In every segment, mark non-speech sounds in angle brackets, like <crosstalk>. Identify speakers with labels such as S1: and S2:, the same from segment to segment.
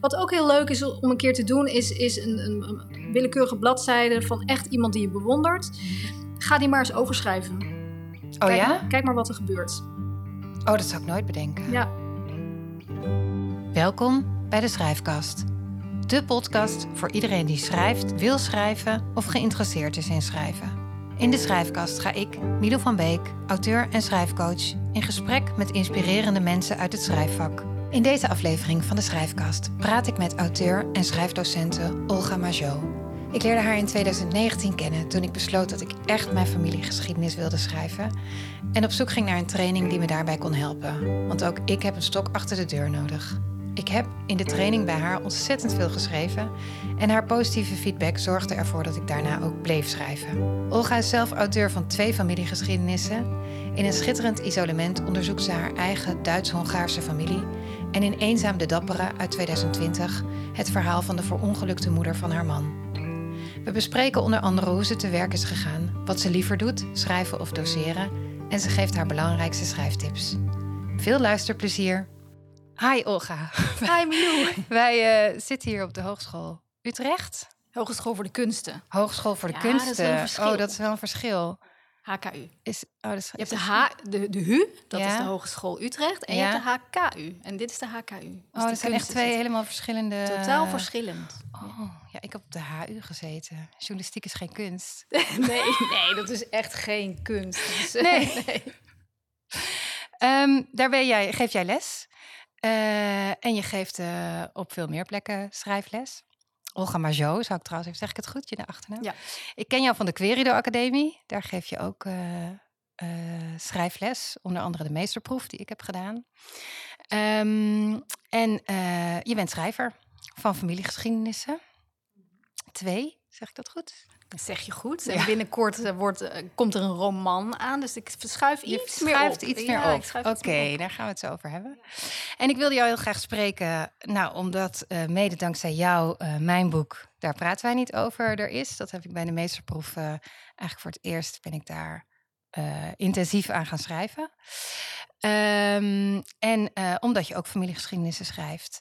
S1: Wat ook heel leuk is om een keer te doen, is, is een, een, een willekeurige bladzijde van echt iemand die je bewondert. Ga die maar eens overschrijven.
S2: Oh
S1: Kijk,
S2: ja?
S1: Kijk maar wat er gebeurt.
S2: Oh, dat zou ik nooit bedenken.
S1: Ja.
S2: Welkom bij de Schrijfkast. De podcast voor iedereen die schrijft, wil schrijven of geïnteresseerd is in schrijven. In de Schrijfkast ga ik, Milo van Beek, auteur en schrijfcoach, in gesprek met inspirerende mensen uit het schrijfvak. In deze aflevering van de Schrijfkast praat ik met auteur en schrijfdocente Olga Majot. Ik leerde haar in 2019 kennen toen ik besloot dat ik echt mijn familiegeschiedenis wilde schrijven en op zoek ging naar een training die me daarbij kon helpen. Want ook ik heb een stok achter de deur nodig. Ik heb in de training bij haar ontzettend veel geschreven en haar positieve feedback zorgde ervoor dat ik daarna ook bleef schrijven. Olga is zelf auteur van twee familiegeschiedenissen. In een schitterend isolement onderzoekt ze haar eigen Duits-Hongaarse familie en in Eenzaam de Dappere uit 2020 het verhaal van de verongelukte moeder van haar man. We bespreken onder andere hoe ze te werk is gegaan, wat ze liever doet, schrijven of doseren en ze geeft haar belangrijkste schrijftips. Veel luisterplezier. Hi Olga. <laughs>
S1: Hi Milou.
S2: Wij eh, zitten hier op de Hogeschool Utrecht.
S1: Hogeschool voor de Kunsten.
S2: Hogeschool voor de
S1: Ja, dat is
S2: Kunsten.
S1: wel een verschil.
S2: oh, dat is wel een verschil.
S1: HKU.
S2: Is, oh, is,
S1: Je hebt de, H, de, de HU, dat
S2: Ja.
S1: is de Hogeschool Utrecht. En
S2: Ja.
S1: je hebt de HKU. En dit is de HKU. Dus
S2: Oh, dat zijn echt twee helemaal verschillende...
S1: Totaal verschillend.
S2: Oh, ja, ik heb op de HU gezeten. Journalistiek is geen kunst. <laughs>
S1: Nee, nee, dat is echt geen kunst. Eh, <laughs>
S2: Nee. Ehm, daar ben jij, geef jij les. Eh, en je geeft eh, op veel meer plekken schrijfles. Olga Majot, zou ik trouwens even, zeg ik het goed, je de achternaam?
S1: Ja.
S2: Ik ken jou van de Querido Academie. Daar geef je ook eh, eh, schrijfles. Onder andere de meesterproef die ik heb gedaan. Ehm, en eh, je bent schrijver van familiegeschiedenissen. Twee, zeg ik dat goed?
S1: Dat zeg je goed.
S2: Ja.
S1: En binnenkort eh, wordt, eh, komt er een roman aan. Dus ik verschuif
S2: Je
S1: iets meer op.
S2: iets
S1: Ja,
S2: meer op.
S1: schuif
S2: Oké, daar gaan we het zo over hebben. En ik wilde jou heel graag spreken, nou, omdat eh, mede dankzij jou mijn boek, daar praten wij niet over, er is. Dat heb ik bij de meesterproef eigenlijk voor het eerst ben ik daar intensief aan gaan schrijven. Ehm, en omdat je ook familiegeschiedenissen schrijft,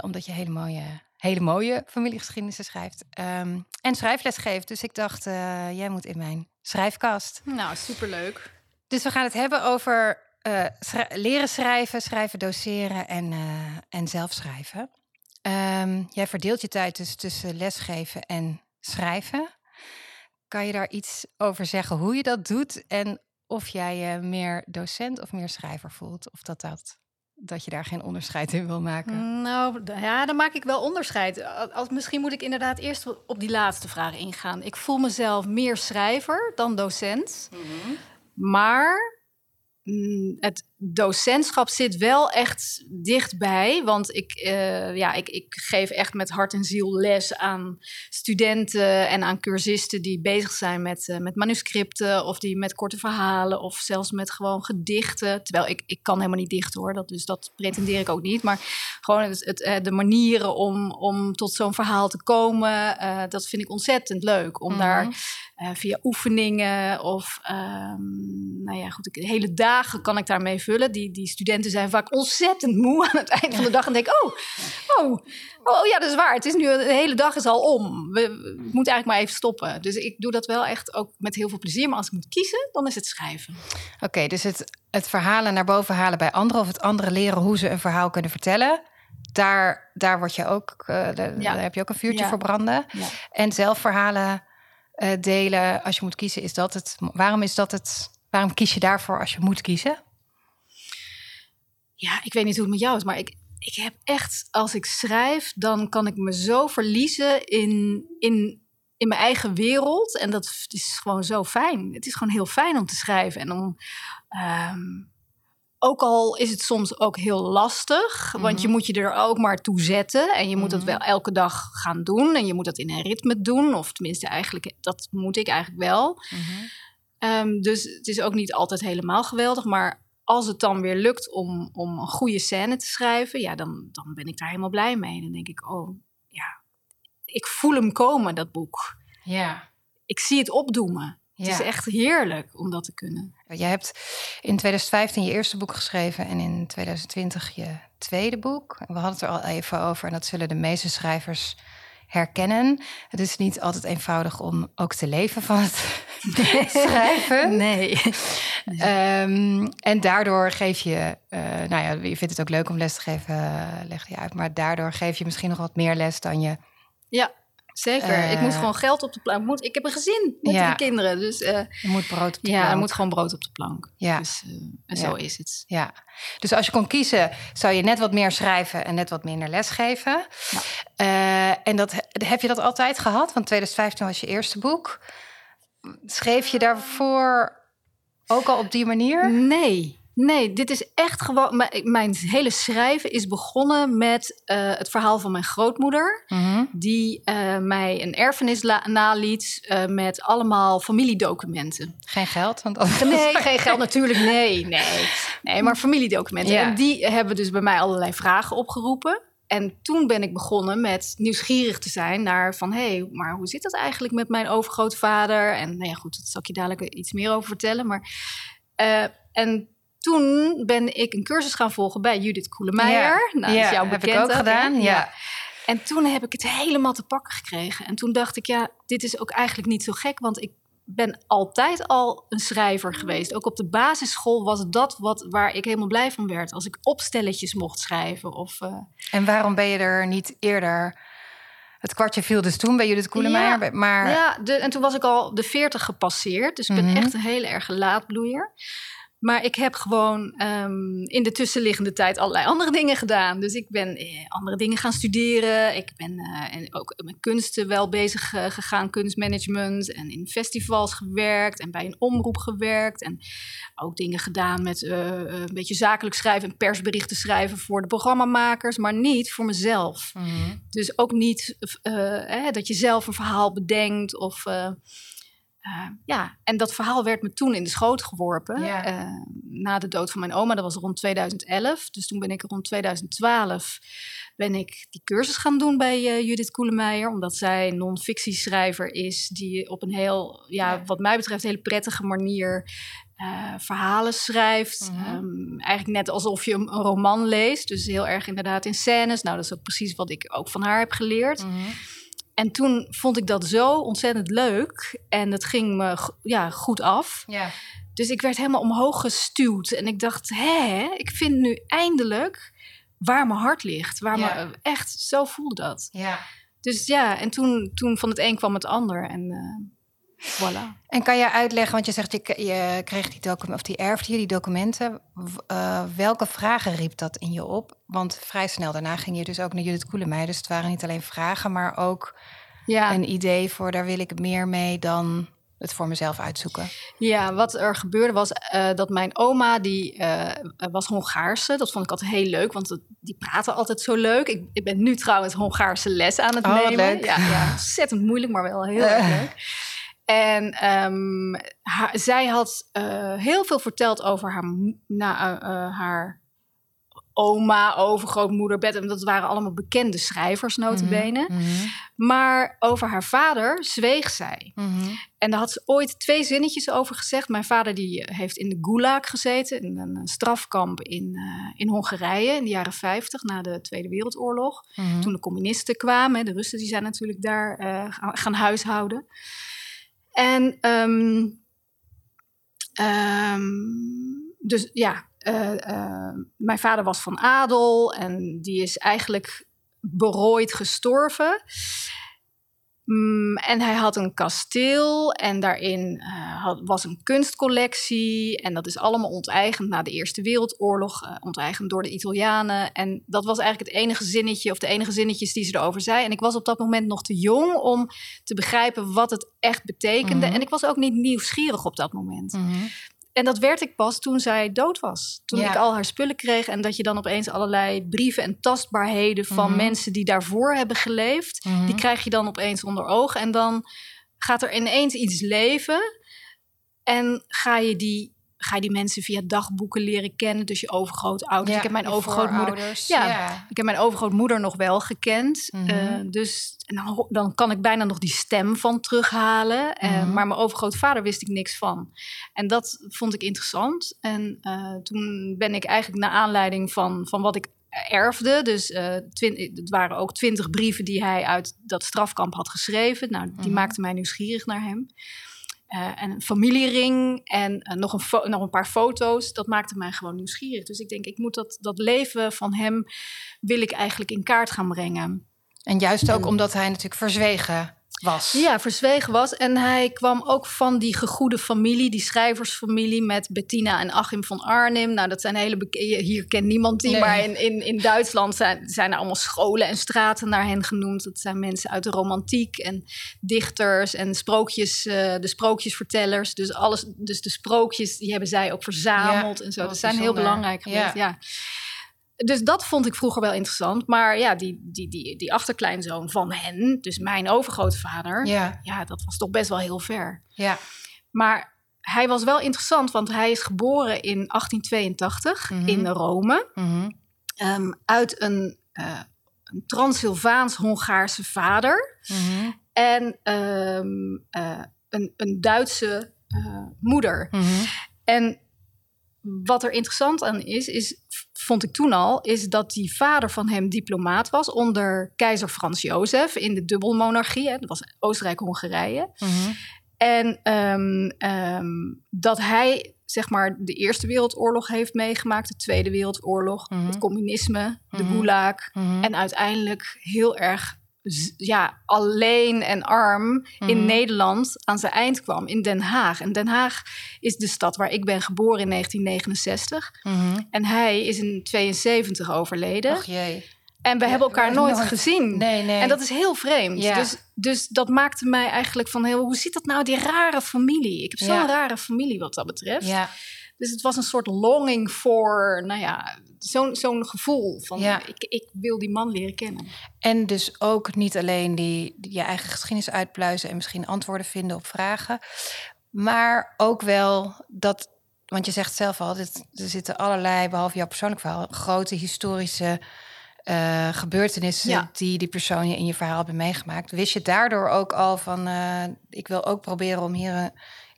S2: omdat je hele mooie, hele mooie familiegeschiedenissen schrijft ehm, en schrijfles geeft. Dus ik dacht, eh, jij moet in mijn schrijfkast.
S1: Nou, superleuk.
S2: Dus we gaan het hebben over eh, schrij- leren schrijven, schrijven doseren en, eh, en zelf schrijven. Ehm, jij verdeelt je tijd dus tussen lesgeven en schrijven. Kan je daar iets over zeggen hoe je dat doet en of jij je meer docent of meer schrijver voelt? Of dat, dat, dat je daar geen onderscheid in wil maken?
S1: Nou, ja, dan maak ik wel onderscheid. Al- Als, misschien moet ik inderdaad eerst op die laatste vraag ingaan. Ik voel mezelf meer schrijver dan docent. Maar mm, het docentschap zit wel echt dichtbij. Want ik, eh, ja, ik, ik geef echt met hart en ziel les aan studenten en aan cursisten die bezig zijn met, eh, met manuscripten of die met korte verhalen of zelfs met gewoon gedichten. Terwijl ik, ik kan helemaal niet dichten hoor, dat, dus dat pretendeer ik ook niet. Maar gewoon het, het, eh, de manieren om, om tot zo'n verhaal te komen, dat vind ik ontzettend leuk. Om
S2: Mhm.
S1: daar via oefeningen of ehm, nou ja, goed, ik, hele dagen kan ik daarmee vullen. Die, die studenten zijn vaak ontzettend moe aan het eind van de dag en denken, oh, oh, oh ja, dat is waar. Het is nu de hele dag is al om. We, we moeten eigenlijk maar even stoppen. Dus ik doe dat wel echt ook met heel veel plezier. Maar als ik moet kiezen, dan is het schrijven.
S2: Oké, dus het, het verhalen naar boven halen bij anderen of het anderen leren hoe ze een verhaal kunnen vertellen. Daar, daar, word je ook, eh, daar,
S1: Ja.
S2: daar heb je ook een vuurtje
S1: Ja.
S2: voor branden.
S1: Ja.
S2: En zelf verhalen eh, delen, als je moet kiezen, is dat het. Waarom is dat het? Waarom kies je daarvoor als je moet kiezen?
S1: Ja, ik weet niet hoe het met jou is, maar ik, ik heb echt, als ik schrijf, dan kan ik me zo verliezen in, in, in mijn eigen wereld. En dat is gewoon zo fijn. Het is gewoon heel fijn om te schrijven. En om, ehm, ook al is het soms ook heel lastig, want je
S2: Mhm.
S1: moet je er ook maar toe zetten. En je moet dat
S2: Mhm.
S1: wel elke dag gaan doen. En je moet dat in een ritme doen. Of tenminste, eigenlijk, dat moet ik eigenlijk wel. Ehm, dus het is ook niet altijd helemaal geweldig. Maar als het dan weer lukt om, om een goede scène te schrijven, ja, dan, dan ben ik daar helemaal blij mee. Dan denk ik, oh ja, ik voel hem komen, dat boek.
S2: Ja.
S1: Ik zie het opdoemen. Het is echt heerlijk om dat te kunnen.
S2: Jij hebt in 2015 je eerste boek geschreven en in 2020 je tweede boek. We hadden het er al even over en dat zullen de meeste schrijvers herkennen. Het is niet altijd eenvoudig om ook te leven van het <laughs> schrijven. <laughs>
S1: Nee. <laughs>
S2: Ehm, en daardoor geef je, uh, nou ja, je vindt het ook leuk om les te geven, uh, leg je uit, maar daardoor geef je misschien nog wat meer les dan je.
S1: Ja, Zeker. ik moet eh, gewoon geld op de plank. Moet, ik heb een gezin met ja. drie kinderen. Dus, uh,
S2: je moet brood op de
S1: ja,
S2: plank.
S1: er moet gewoon brood op de plank. Ja. Dus, uh, en zo is het.
S2: Ja. Dus als je kon kiezen, zou je net wat meer schrijven en net wat minder lesgeven. Ja. en dat, heb je dat altijd gehad? Want 2015 was je eerste boek. Schreef je daarvoor ook al op die manier?
S1: Nee. Nee, dit is echt gewoon. Mijn hele schrijven is begonnen met uh, het verhaal van mijn grootmoeder. Mm-hmm. Die uh, mij een erfenis naliet uh, met allemaal familiedocumenten.
S2: Geen geld? Want
S1: nee, <laughs> geen geld natuurlijk. Nee, nee. Nee, maar familiedocumenten. Ja. En die hebben dus bij mij allerlei vragen opgeroepen. En toen ben ik begonnen met nieuwsgierig te zijn naar van... hé, hey, maar hoe zit dat eigenlijk met mijn overgrootvader? En nou ja, goed, dat zal ik je dadelijk iets meer over vertellen. Maar, en toen ben ik een cursus gaan volgen bij Judith Koelemeijer.
S2: Ja, nou, dat is jouw heb ik ook gedaan. Ja.
S1: En toen heb ik het helemaal te pakken gekregen. En toen dacht ik, ja, dit is ook eigenlijk niet zo gek, want ik ben altijd al een schrijver geweest. Ook op de basisschool was dat wat, waar ik helemaal blij van werd. Als ik opstelletjes mocht schrijven. Of, uh...
S2: En waarom ben je er niet eerder... Het kwartje viel dus toen bij Judith Koelemeijer.
S1: Ja,
S2: maar...
S1: ja de, en toen was ik al de 40 gepasseerd. Dus ik ben mhm. echt een hele erg laatbloeier. Maar ik heb gewoon um, in de tussenliggende tijd allerlei andere dingen gedaan. Dus ik ben eh, andere dingen gaan studeren. Ik ben uh, en ook met kunsten wel bezig uh, gegaan, kunstmanagement. En in festivals gewerkt en bij een omroep gewerkt. En ook dingen gedaan met uh, een beetje zakelijk schrijven en persberichten schrijven voor de programmamakers. Maar niet voor mezelf. Mm -hmm. Dus ook niet dat je zelf een verhaal bedenkt of... Uh, ja, en dat verhaal werd me toen in de schoot geworpen. Ja. Uh, na de dood van mijn oma, dat was rond 2011. Dus toen ben ik rond 2012 ben ik die cursus gaan doen bij uh, Judith Koelemeijer. Omdat zij non-fictieschrijver is die op een heel, ja, ja. wat mij betreft, hele prettige manier verhalen schrijft. -huh. um, eigenlijk net alsof je een, een, roman leest. Dus heel erg inderdaad in scènes. Nou, dat is ook precies wat ik ook van haar heb geleerd. -huh. En toen vond ik dat zo ontzettend leuk. En het ging me ja, goed af. Ja. Dus ik werd helemaal omhoog gestuurd. En ik dacht, hè, ik vind nu eindelijk waar mijn hart ligt. Waar ja. me, echt, zo voelde dat. Ja. Dus ja, en toen, toen van het een kwam het ander. En uh, voilà.
S2: En kan je uitleggen, want je zegt je, je kreeg die documenten, of die erfde je die documenten. Uh, welke vragen riep dat in je op? Want vrij snel daarna ging je dus ook naar Judith Koelemeijer. Dus het waren niet alleen vragen, maar ook ja. een idee voor daar wil ik meer mee dan het voor mezelf uitzoeken.
S1: Ja, wat er gebeurde was uh, dat mijn oma, die uh, was Hongaarse. Dat vond ik altijd heel leuk, want die praten altijd zo leuk. Ik, ik, ben nu trouwens Hongaarse les aan het
S2: oh,
S1: nemen.
S2: Leuk.
S1: Ja, ja, ontzettend moeilijk, maar wel heel erg <laughs> leuk. En um, haar, zij had uh, heel veel verteld over haar, na, haar oma, overgrootmoeder, Bet. Dat waren allemaal bekende schrijvers, notabene. Mm -hmm. Maar over haar vader zweeg zij. Mm -hmm. En daar had ze ooit twee zinnetjes over gezegd. Mijn vader die heeft in de Gulag gezeten, in een strafkamp in, uh, in Hongarije in de jaren 50, na de Tweede Wereldoorlog. Mm -hmm. Toen de communisten kwamen, de Russen die zijn natuurlijk daar uh, gaan huishouden. En um, um, dus ja, uh, uh, mijn vader was van adel en die is eigenlijk berooid gestorven. Mm, en hij had een kasteel en daarin uh, had, was een kunstcollectie. En dat is allemaal onteigend na de Eerste Wereldoorlog, onteigend door de Italianen. En dat was eigenlijk het enige zinnetje of de enige zinnetjes die ze erover zei. En ik was op dat moment nog te jong om te begrijpen wat het echt betekende. Mm -hmm. En ik was ook niet nieuwsgierig op dat moment. Mm -hmm. En dat werd ik pas toen zij dood was. Toen ja. ik al haar spullen kreeg en dat je dan opeens allerlei brieven en tastbaarheden van mm -hmm. mensen die daarvoor hebben geleefd, mm -hmm. die krijg je dan opeens onder ogen. En dan gaat er ineens iets leven en ga je die ga je die mensen via dagboeken leren kennen. Dus je overgrootouders.
S2: Ja,
S1: ik heb mijn overgrootmoeder. Ja,
S2: ja.
S1: Ik heb mijn overgrootmoeder nog wel gekend.
S2: Mhm.
S1: Eh, dus en dan, dan kan ik bijna nog die stem van terughalen. Eh,
S2: Mhm.
S1: maar mijn overgrootvader wist ik niks van. En dat vond ik interessant. En eh, toen ben ik eigenlijk naar aanleiding van, van wat ik erfde. Dus het waren ook twintig brieven die hij uit dat strafkamp had geschreven. Nou, die
S2: Mhm.
S1: maakten mij nieuwsgierig naar hem. Eh, en een familiering en eh, nog, een nog een paar foto's. Dat maakte mij gewoon nieuwsgierig. Dus ik denk, ik moet dat, dat leven van hem... wil ik eigenlijk in kaart gaan brengen.
S2: En juist ook
S1: En-
S2: omdat hij natuurlijk verzwegen was.
S1: Ja, verzwegen was. En hij kwam ook van die gegoede familie, die schrijversfamilie met Bettina en Achim van Arnhem. Nou, dat zijn hele bekende. Hier kent niemand die,
S2: Nee.
S1: maar in, in, in Duitsland zijn, zijn er allemaal scholen en straten naar hen genoemd. Dat zijn mensen uit de romantiek en dichters en sprookjes, eh, de sprookjesvertellers. Dus alles, dus de sprookjes, die hebben zij ook verzameld en zo.
S2: wat
S1: Dat zijn heel belangrijk geweest.
S2: Ja.
S1: ja. Dus dat vond ik vroeger wel interessant. Maar ja, die, die, die, die achterkleinzoon van hen, dus mijn overgrootvader,
S2: Ja,
S1: ja, dat was toch best wel heel ver.
S2: ja.
S1: Maar hij was wel interessant, want hij is geboren in 1882
S2: Mhm.
S1: in Rome.
S2: Mhm.
S1: ehm, uit een, eh, een Transylvaans-Hongaarse vader
S2: Mhm.
S1: en ehm, eh, een, een Duitse eh, moeder. En wat er interessant aan is, is, vond ik toen al, is dat die vader van hem diplomaat was onder keizer Frans Jozef in de dubbelmonarchie. Hè, dat was Oostenrijk-Hongarije.
S2: Mhm.
S1: En ehm, ehm, dat hij zeg maar de Eerste Wereldoorlog heeft meegemaakt, de Tweede Wereldoorlog,
S2: Mhm.
S1: het communisme, de gulag.
S2: Mhm.
S1: En uiteindelijk heel erg ja, alleen en arm in
S2: Mhm.
S1: Nederland aan zijn eind kwam, in Den Haag. En Den Haag is de stad waar ik ben geboren in 1969.
S2: Mhm.
S1: En hij is in 72 overleden.
S2: Och jee.
S1: en we
S2: ja,
S1: hebben elkaar nooit,
S2: nooit.
S1: gezien.
S2: Nee, nee.
S1: En dat is heel vreemd.
S2: Ja.
S1: Dus, dus dat maakte mij eigenlijk van... Heel, hoe zit dat nou, die rare familie? Ik heb zo'n
S2: Ja.
S1: rare familie wat dat betreft.
S2: Ja,
S1: Dus het was een soort longing voor... Nou ja, zo'n zo'n gevoel van...
S2: Ja.
S1: Ik, ik wil die man leren kennen.
S2: en dus ook niet alleen die, die je eigen geschiedenis uitpluizen en misschien antwoorden vinden op vragen, maar ook wel dat, want je zegt zelf al, dit, er zitten allerlei, behalve jouw persoonlijk verhaal, grote historische eh, gebeurtenissen
S1: Ja.
S2: die die persoon je in je verhaal hebben meegemaakt. Wist je daardoor ook al van, eh, ik wil ook proberen om hier eh,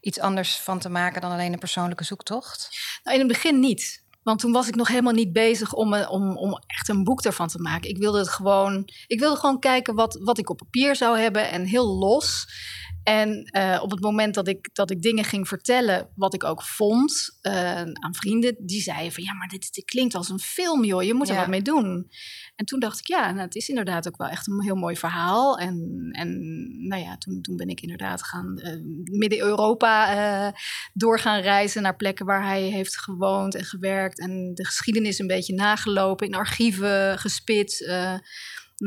S2: iets anders van te maken dan alleen een persoonlijke zoektocht?
S1: Nou, in het begin niet. Want toen was ik nog helemaal niet bezig om, eh, om, om echt een boek ervan te maken. Ik wilde het gewoon, ik wilde gewoon kijken wat, wat ik op papier zou hebben en heel los. En eh, op het moment dat ik, dat ik dingen ging vertellen, wat ik ook vond eh, aan vrienden, die zeiden van ja, maar dit, dit klinkt als een film, joh, je moet er
S2: Ja.
S1: wat mee doen. En toen dacht ik ja, nou, het is inderdaad ook wel echt een heel mooi verhaal. En, en nou ja, toen, toen ben ik inderdaad gaan eh, Midden-Europa eh, door gaan reizen naar plekken waar hij heeft gewoond en gewerkt. En de geschiedenis een beetje nagelopen, in archieven gespit.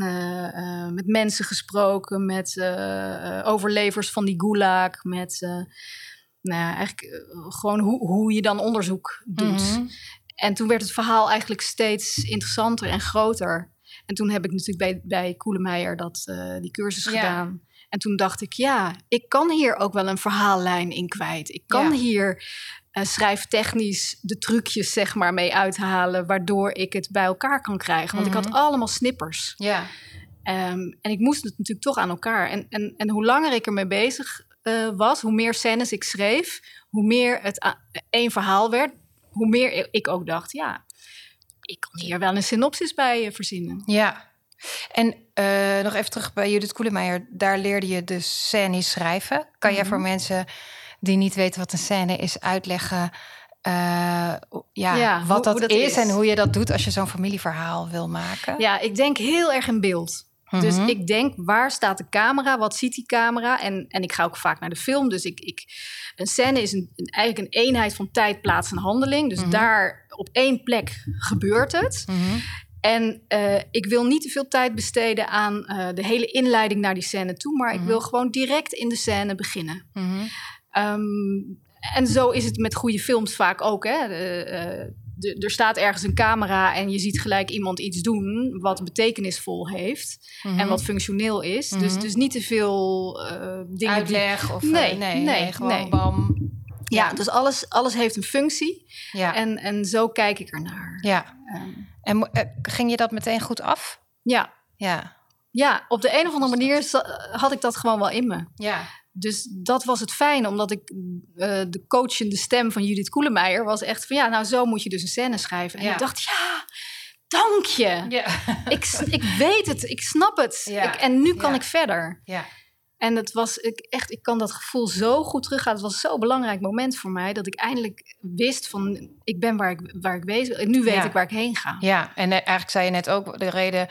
S1: Eh, eh, met mensen gesproken, met eh, overlevers van die gulag, met nou eigenlijk gewoon hoe, hoe je dan onderzoek doet.
S2: Mhm.
S1: En toen werd het verhaal eigenlijk steeds interessanter en groter. En toen heb ik natuurlijk bij, bij Koelemeijer dat, die cursus
S2: Ja.
S1: gedaan. En toen dacht ik, ja, ik kan hier ook wel een verhaallijn in kwijt. Ik kan
S2: Ja.
S1: hier eh, schrijftechnisch de trucjes zeg maar mee uithalen... waardoor ik het bij elkaar kan krijgen. Want ik
S2: Mhm.
S1: had allemaal snippers.
S2: Ja,
S1: Ehm, en ik moest het natuurlijk toch aan elkaar. En, en, en hoe langer ik ermee bezig eh, was, hoe meer scènes ik schreef... hoe meer het één verhaal werd, hoe meer ik ook dacht... ja, ik kan hier wel een synopsis bij eh, verzinnen.
S2: Ja. En nog even terug bij Judith Koelemeijer. Daar leerde je de scène schrijven. Kan jij
S1: Mhm.
S2: voor mensen die niet weten wat een scène is uitleggen... eh, ja,
S1: Ja,
S2: wat
S1: hoe-
S2: dat,
S1: hoe dat
S2: is,
S1: is.
S2: en hoe je dat doet als je zo'n familieverhaal wil maken?
S1: Ja, ik denk heel erg in beeld. Dus
S2: Mhm.
S1: ik denk, waar staat de camera? Wat ziet die camera? En, en ik ga ook vaak naar de film. Dus ik, ik, een scène is een, eigenlijk een eenheid van tijd, plaats en handeling. Dus
S2: Mhm.
S1: daar op één plek gebeurt het.
S2: Mhm.
S1: En eh, ik wil niet te veel tijd besteden aan eh, de hele inleiding naar die scène toe. Maar ik wil gewoon direct in de scène beginnen.
S2: Mhm.
S1: Ehm, en zo is het met goede films vaak ook. Hè? Eh, eh, de- er staat ergens een camera en je ziet gelijk iemand iets doen wat betekenisvol heeft
S2: Mhm.
S1: en wat functioneel is. dus,
S2: Mhm.
S1: dus niet te veel eh, dingen. die-
S2: Uitleg of...
S1: Nee,
S2: nee, nee,
S1: nee,
S2: gewoon
S1: nee.
S2: bam.
S1: Ja, dus alles, alles heeft een functie.
S2: Ja.
S1: En, en zo kijk ik ernaar.
S2: ja.
S1: Ehm,
S2: En ging je dat meteen goed af?
S1: ja.
S2: Ja.
S1: ja, op de een of andere manier had ik dat gewoon wel in me.
S2: Ja.
S1: Dus dat was het fijne, omdat ik eh, de coachende stem van Judith Koelemeijer was echt van ja, nou zo moet je dus een scène schrijven. En
S2: Ja.
S1: ik dacht, ja, dank je.
S2: Ja.
S1: Ik, ik weet het, ik snap het.
S2: Ja.
S1: Ik, en nu kan ik verder.
S2: Ja.
S1: En het was ik, echt, ik kan dat gevoel zo goed teruggaan. Het was zo'n belangrijk moment voor mij dat ik eindelijk wist van ik ben waar ik, waar ik wees. Nu weet ik waar ik heen ga.
S2: Ja, en eh, eigenlijk zei je net ook de reden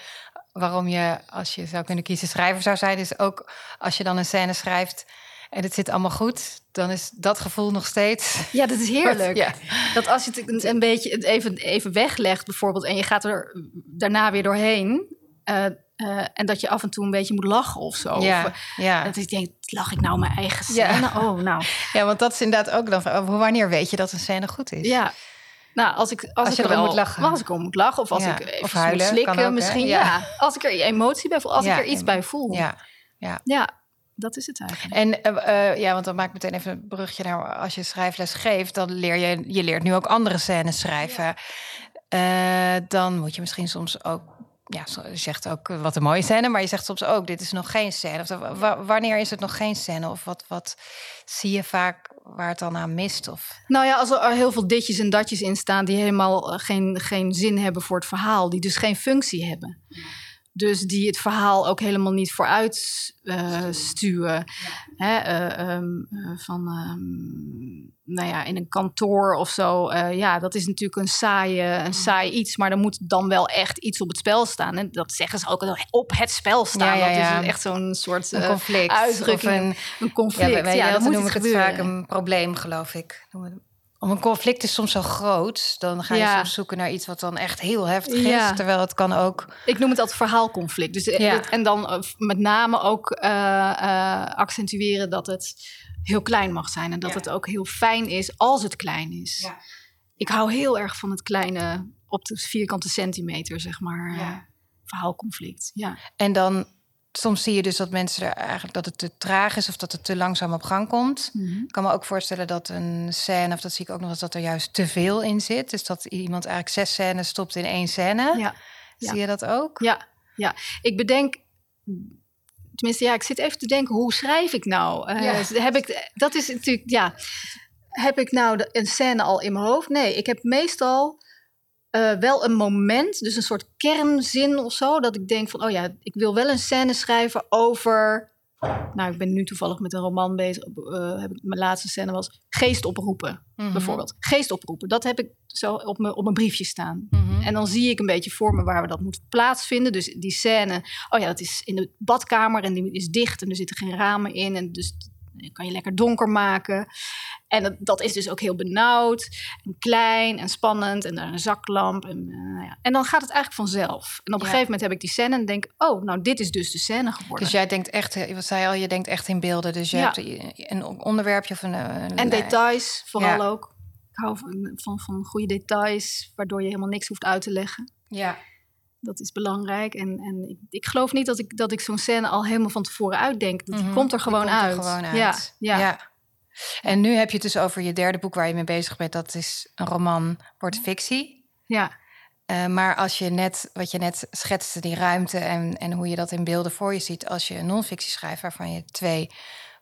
S2: waarom je, als je zou kunnen kiezen, schrijver zou zijn, is ook als je dan een scène schrijft en het zit allemaal goed, dan is dat gevoel nog steeds.
S1: Ja, dat is <laughs> heerlijk.
S2: Ja.
S1: Dat als je het een, een beetje even, even weglegt, bijvoorbeeld, en je gaat er daarna weer doorheen. eh, eh, en dat je af en toe een beetje moet lachen of zo.
S2: Ja,
S1: Of,
S2: ja.
S1: dat ik denk, lach ik nou mijn eigen
S2: Ja.
S1: scène? Oh, nou. <laughs>
S2: ja, want dat is inderdaad ook dan. van, Wanneer weet je dat een scène goed is?
S1: Ja. Nou, als ik, als,
S2: Als
S1: ik er wel-
S2: moet lachen.
S1: Als ik om moet lachen. Of als
S2: Ja,
S1: ik even
S2: of huilen,
S1: slikken
S2: ook,
S1: misschien.
S2: Ja.
S1: Ja. Als ik er emotie bij voel. Als
S2: Ja,
S1: ik er iets bij voel.
S2: ja.
S1: Ja, dat is het eigenlijk.
S2: En eh, eh, ja, want dan maak ik meteen even een brugje naar als je schrijfles geeft, dan leer je, je leert nu ook andere scènes schrijven. Eh, dan moet je misschien soms ook, ja, je zegt ook eh, wat een mooie scène, maar je zegt soms ook, dit is nog geen scène. Of wa- wanneer is het nog geen scène? Of wat, wat zie je vaak waar het dan aan mist? Of,
S1: Nou ja, als er heel veel ditjes en datjes in staan die helemaal eh, geen, geen zin hebben voor het verhaal, die dus geen functie hebben. Dus die het verhaal ook helemaal niet vooruit eh, stuwen. Hè, eh, ehm, eh, van, ehm, nou ja, in een kantoor of zo. ja, dat is natuurlijk een, saaie, een saai iets. Maar er moet dan wel echt iets op het spel staan. En dat zeggen ze ook op het spel staan.
S2: Ja.
S1: Dat is echt zo'n soort
S2: een conflict.
S1: uitdrukking.
S2: Of een,
S1: een conflict.
S2: ja, bij,
S1: dat moet
S2: noem ik het
S1: gebeuren.
S2: vaak een probleem, geloof ik. Om een conflict is soms zo groot, dan ga je
S1: Ja.
S2: soms zoeken naar iets wat dan echt heel heftig
S1: Ja.
S2: is. Terwijl het kan ook
S1: Ik noem het altijd verhaalconflict. Dus eh,
S2: Ja.
S1: en dan eh, met name ook eh, accentueren dat het heel klein mag zijn. En dat het ook heel fijn is als het klein is.
S2: Ja.
S1: Ik hou heel erg van het kleine op de vierkante centimeter, zeg maar. Verhaalconflict. Ja.
S2: En dan soms zie je dus dat mensen er eigenlijk dat het te traag is of dat het te langzaam op gang komt. Ik kan me ook voorstellen dat een scène, of dat zie ik ook nog eens, dat er juist te veel in zit. Dus dat iemand eigenlijk zes scènes stopt in één scène.
S1: Ja.
S2: Zie je dat ook?
S1: Ja, ja. Ik bedenk. Tenminste, ja, ik zit even te denken, hoe schrijf ik nou? Eh,
S2: Ja.
S1: Heb ik, dat is natuurlijk, ja. Heb ik nou de, een scène al in mijn hoofd? Nee, ik heb meestal eh, wel een moment, dus een soort kernzin of zo, dat ik denk van, oh ja, ik wil wel een scène schrijven over. Nou, ik ben nu toevallig met een roman bezig. eh, heb ik, mijn laatste scène was geestoproepen,
S2: Mhm.
S1: bijvoorbeeld. Geestoproepen, dat heb ik zo op mijn, op mijn briefje staan.
S2: Mhm.
S1: En dan zie ik een beetje voor me waar we dat moeten plaatsvinden. Dus die scène, oh ja, dat is in de badkamer en die is dicht en er zitten geen ramen in. En dus kan je lekker donker maken. En dat, dat is dus ook heel benauwd en klein en spannend. En daar een zaklamp. En, eh, nou ja. en dan gaat het eigenlijk vanzelf. En op een
S2: Ja.
S1: gegeven moment heb ik die scène en denk, oh, nou dit is dus de scène geworden.
S2: Dus jij denkt echt, eh, wat zei je al, je denkt echt in beelden. Dus je
S1: Ja.
S2: hebt een onderwerpje of een... eh, een
S1: en details vooral ook. Ik hou van, van, van goede details, waardoor je helemaal niks hoeft uit te leggen.
S2: Ja.
S1: Dat is belangrijk. En, en ik, ik geloof niet dat ik, dat ik zo'n scène al helemaal van tevoren uitdenk. Dat die
S2: Mhm.
S1: komt er gewoon,
S2: komt er
S1: uit.
S2: gewoon uit.
S1: Ja, ja.
S2: ja. En nu heb je het dus over je derde boek waar je mee bezig bent. Dat is een roman, wordt fictie.
S1: ja.
S2: Eh, maar als je net, wat je net schetste, die ruimte en, en hoe je dat in beelden voor je ziet, als je een non-fictie schrijft waarvan je twee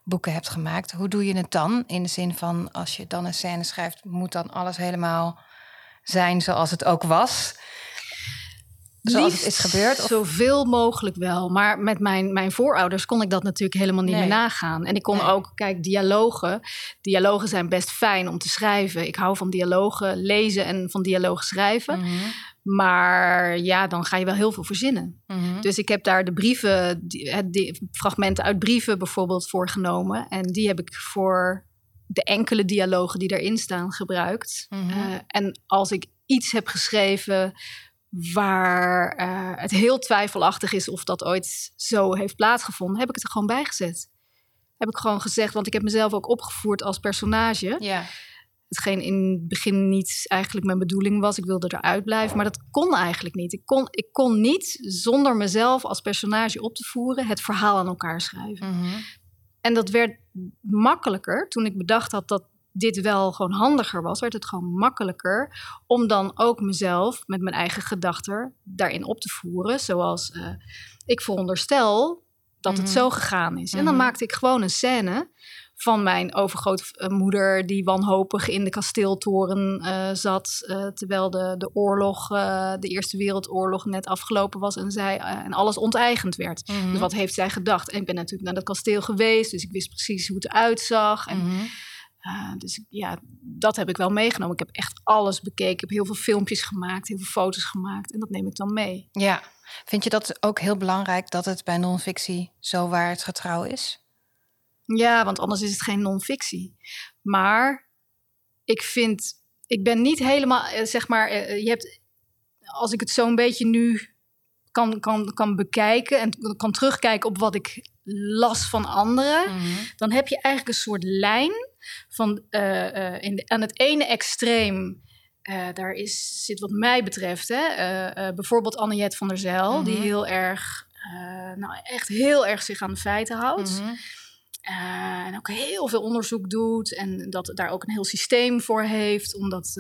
S2: boeken hebt gemaakt, hoe doe je het dan? In de zin van, als je dan een scène schrijft, moet dan alles helemaal zijn zoals het ook was? Zoals het is gebeurd? Of?
S1: Zoveel mogelijk wel. Maar met mijn, mijn voorouders kon ik dat natuurlijk helemaal niet
S2: Nee.
S1: meer nagaan. En ik kon
S2: Nee.
S1: ook, kijk, dialogen. Dialogen zijn best fijn om te schrijven. Ik hou van dialogen lezen en van dialogen schrijven.
S2: Mhm,
S1: Maar ja, dan ga je wel heel veel verzinnen.
S2: mhm.
S1: Dus ik heb daar de brieven, die, fragmenten uit brieven bijvoorbeeld voor genomen. En die heb ik voor de enkele dialogen die erin staan gebruikt.
S2: Mhm.
S1: Eh, en als ik iets heb geschreven waar eh, het heel twijfelachtig is of dat ooit zo heeft plaatsgevonden, heb ik het er gewoon bij gezet. Heb ik gewoon gezegd, want ik heb mezelf ook opgevoerd als personage.
S2: ja.
S1: Hetgeen in het begin niet eigenlijk mijn bedoeling was. Ik wilde eruit blijven, maar dat kon eigenlijk niet. Ik kon, ik kon niet zonder mezelf als personage op te voeren het verhaal aan elkaar schrijven.
S2: Mhm.
S1: En dat werd makkelijker toen ik bedacht had dat dit wel gewoon handiger was, werd het gewoon makkelijker om dan ook mezelf met mijn eigen gedachten daarin op te voeren. Zoals uh, ik veronderstel dat het mhm. zo gegaan is. En dan mhm. maakte ik gewoon een scène van mijn overgrootmoeder die wanhopig in de kasteeltoren uh, zat, uh, terwijl de, de oorlog, uh, de Eerste Wereldoorlog net afgelopen was en, zij, en alles onteigend werd. Mm -hmm. Dus wat heeft zij gedacht? En ik ben natuurlijk naar dat kasteel geweest, dus ik wist precies hoe het eruit zag. En, mm -hmm. Dus ja, dat heb ik wel meegenomen. Ik heb echt alles bekeken. Ik heb heel veel filmpjes gemaakt, heel veel foto's gemaakt en dat neem ik dan mee.
S2: Ja, vind je dat ook heel belangrijk dat het bij non-fictie zo waarheidsgetrouw is?
S1: Ja, want anders is het geen non-fictie. Maar ik vind, ik ben niet helemaal, eh, zeg maar, eh, je hebt, als ik het zo'n beetje nu kan, kan, kan bekijken en kan terugkijken op wat ik las van anderen, mhm. dan heb je eigenlijk een soort lijn van uh, in de, aan het ene extreem. daar is, zit wat mij betreft, hè, bijvoorbeeld Anniette van der Zijl, die mhm. heel erg, nou echt heel erg zich aan de feiten houdt. Mhm. En ook heel veel onderzoek doet en dat daar ook een heel systeem voor heeft om, dat,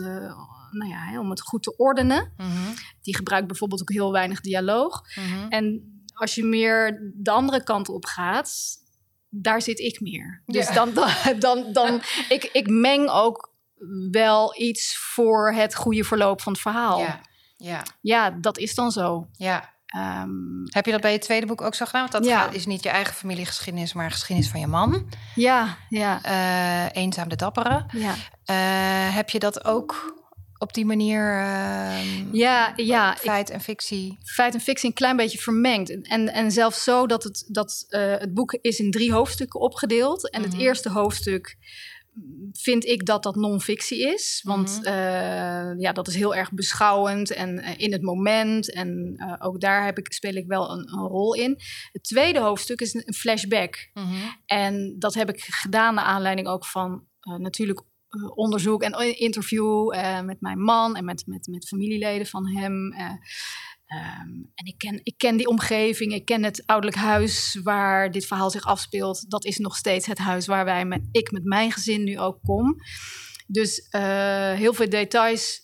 S1: nou ja, om het goed te ordenen. Mm Die gebruikt bijvoorbeeld ook heel weinig dialoog. En als je meer de andere kant op gaat, daar zit ik meer. Dus dan, dan, dan, dan <laughs> ik, ik meng ook wel iets voor het goede verloop van het verhaal. Ja, ja. ja dat is dan zo.
S2: Ja. Um, Heb je dat bij je tweede boek ook zo gedaan? Want dat is niet je eigen familiegeschiedenis, maar geschiedenis van je man.
S1: Ja, ja.
S2: Uh, eenzaam de dappere. Ja. Uh, heb je dat ook op die manier? Uh,
S1: ja, ja.
S2: Feit en fictie.
S1: Feit en fictie een klein beetje vermengd. En, en zelfs zo dat het, dat, uh, het boek is in drie hoofdstukken opgedeeld. En het mhm. eerste hoofdstuk vind ik dat dat non-fictie is. Want mhm. eh, ja, dat is heel erg beschouwend en uh, in het moment. En uh, ook daar heb ik, speel ik wel een, een, rol in. Het tweede hoofdstuk is een flashback. Mm -hmm. En dat heb ik gedaan naar aanleiding ook van natuurlijk onderzoek en interview met mijn man en met, met, met familieleden van hem. Um, en ik ken, ik ken die omgeving, ik ken het ouderlijk huis waar dit verhaal zich afspeelt. Dat is nog steeds het huis waar wij met, ik met mijn gezin nu ook kom. Dus uh, heel veel details,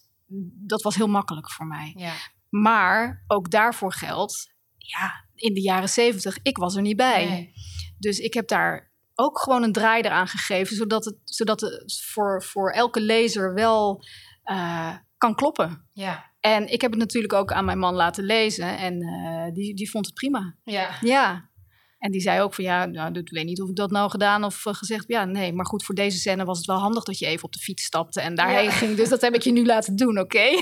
S1: dat was heel makkelijk voor mij. Ja. Maar ook daarvoor geldt, ja, in de jaren zeventig, ik was er niet bij. Nee. Dus ik heb daar ook gewoon een draai eraan gegeven, zodat het, zodat het voor, voor elke lezer wel uh, kan kloppen. Ja. En ik heb het natuurlijk ook aan mijn man laten lezen en uh, die, die vond het prima. Ja. Ja. En die zei ook van ja, nou, ik weet niet of ik dat nou gedaan of uh, gezegd. Ja, nee, maar goed, voor deze scène was het wel handig dat je even op de fiets stapte en daarheen ja. ging. Dus dat heb ik je nu laten doen, oké? Okay?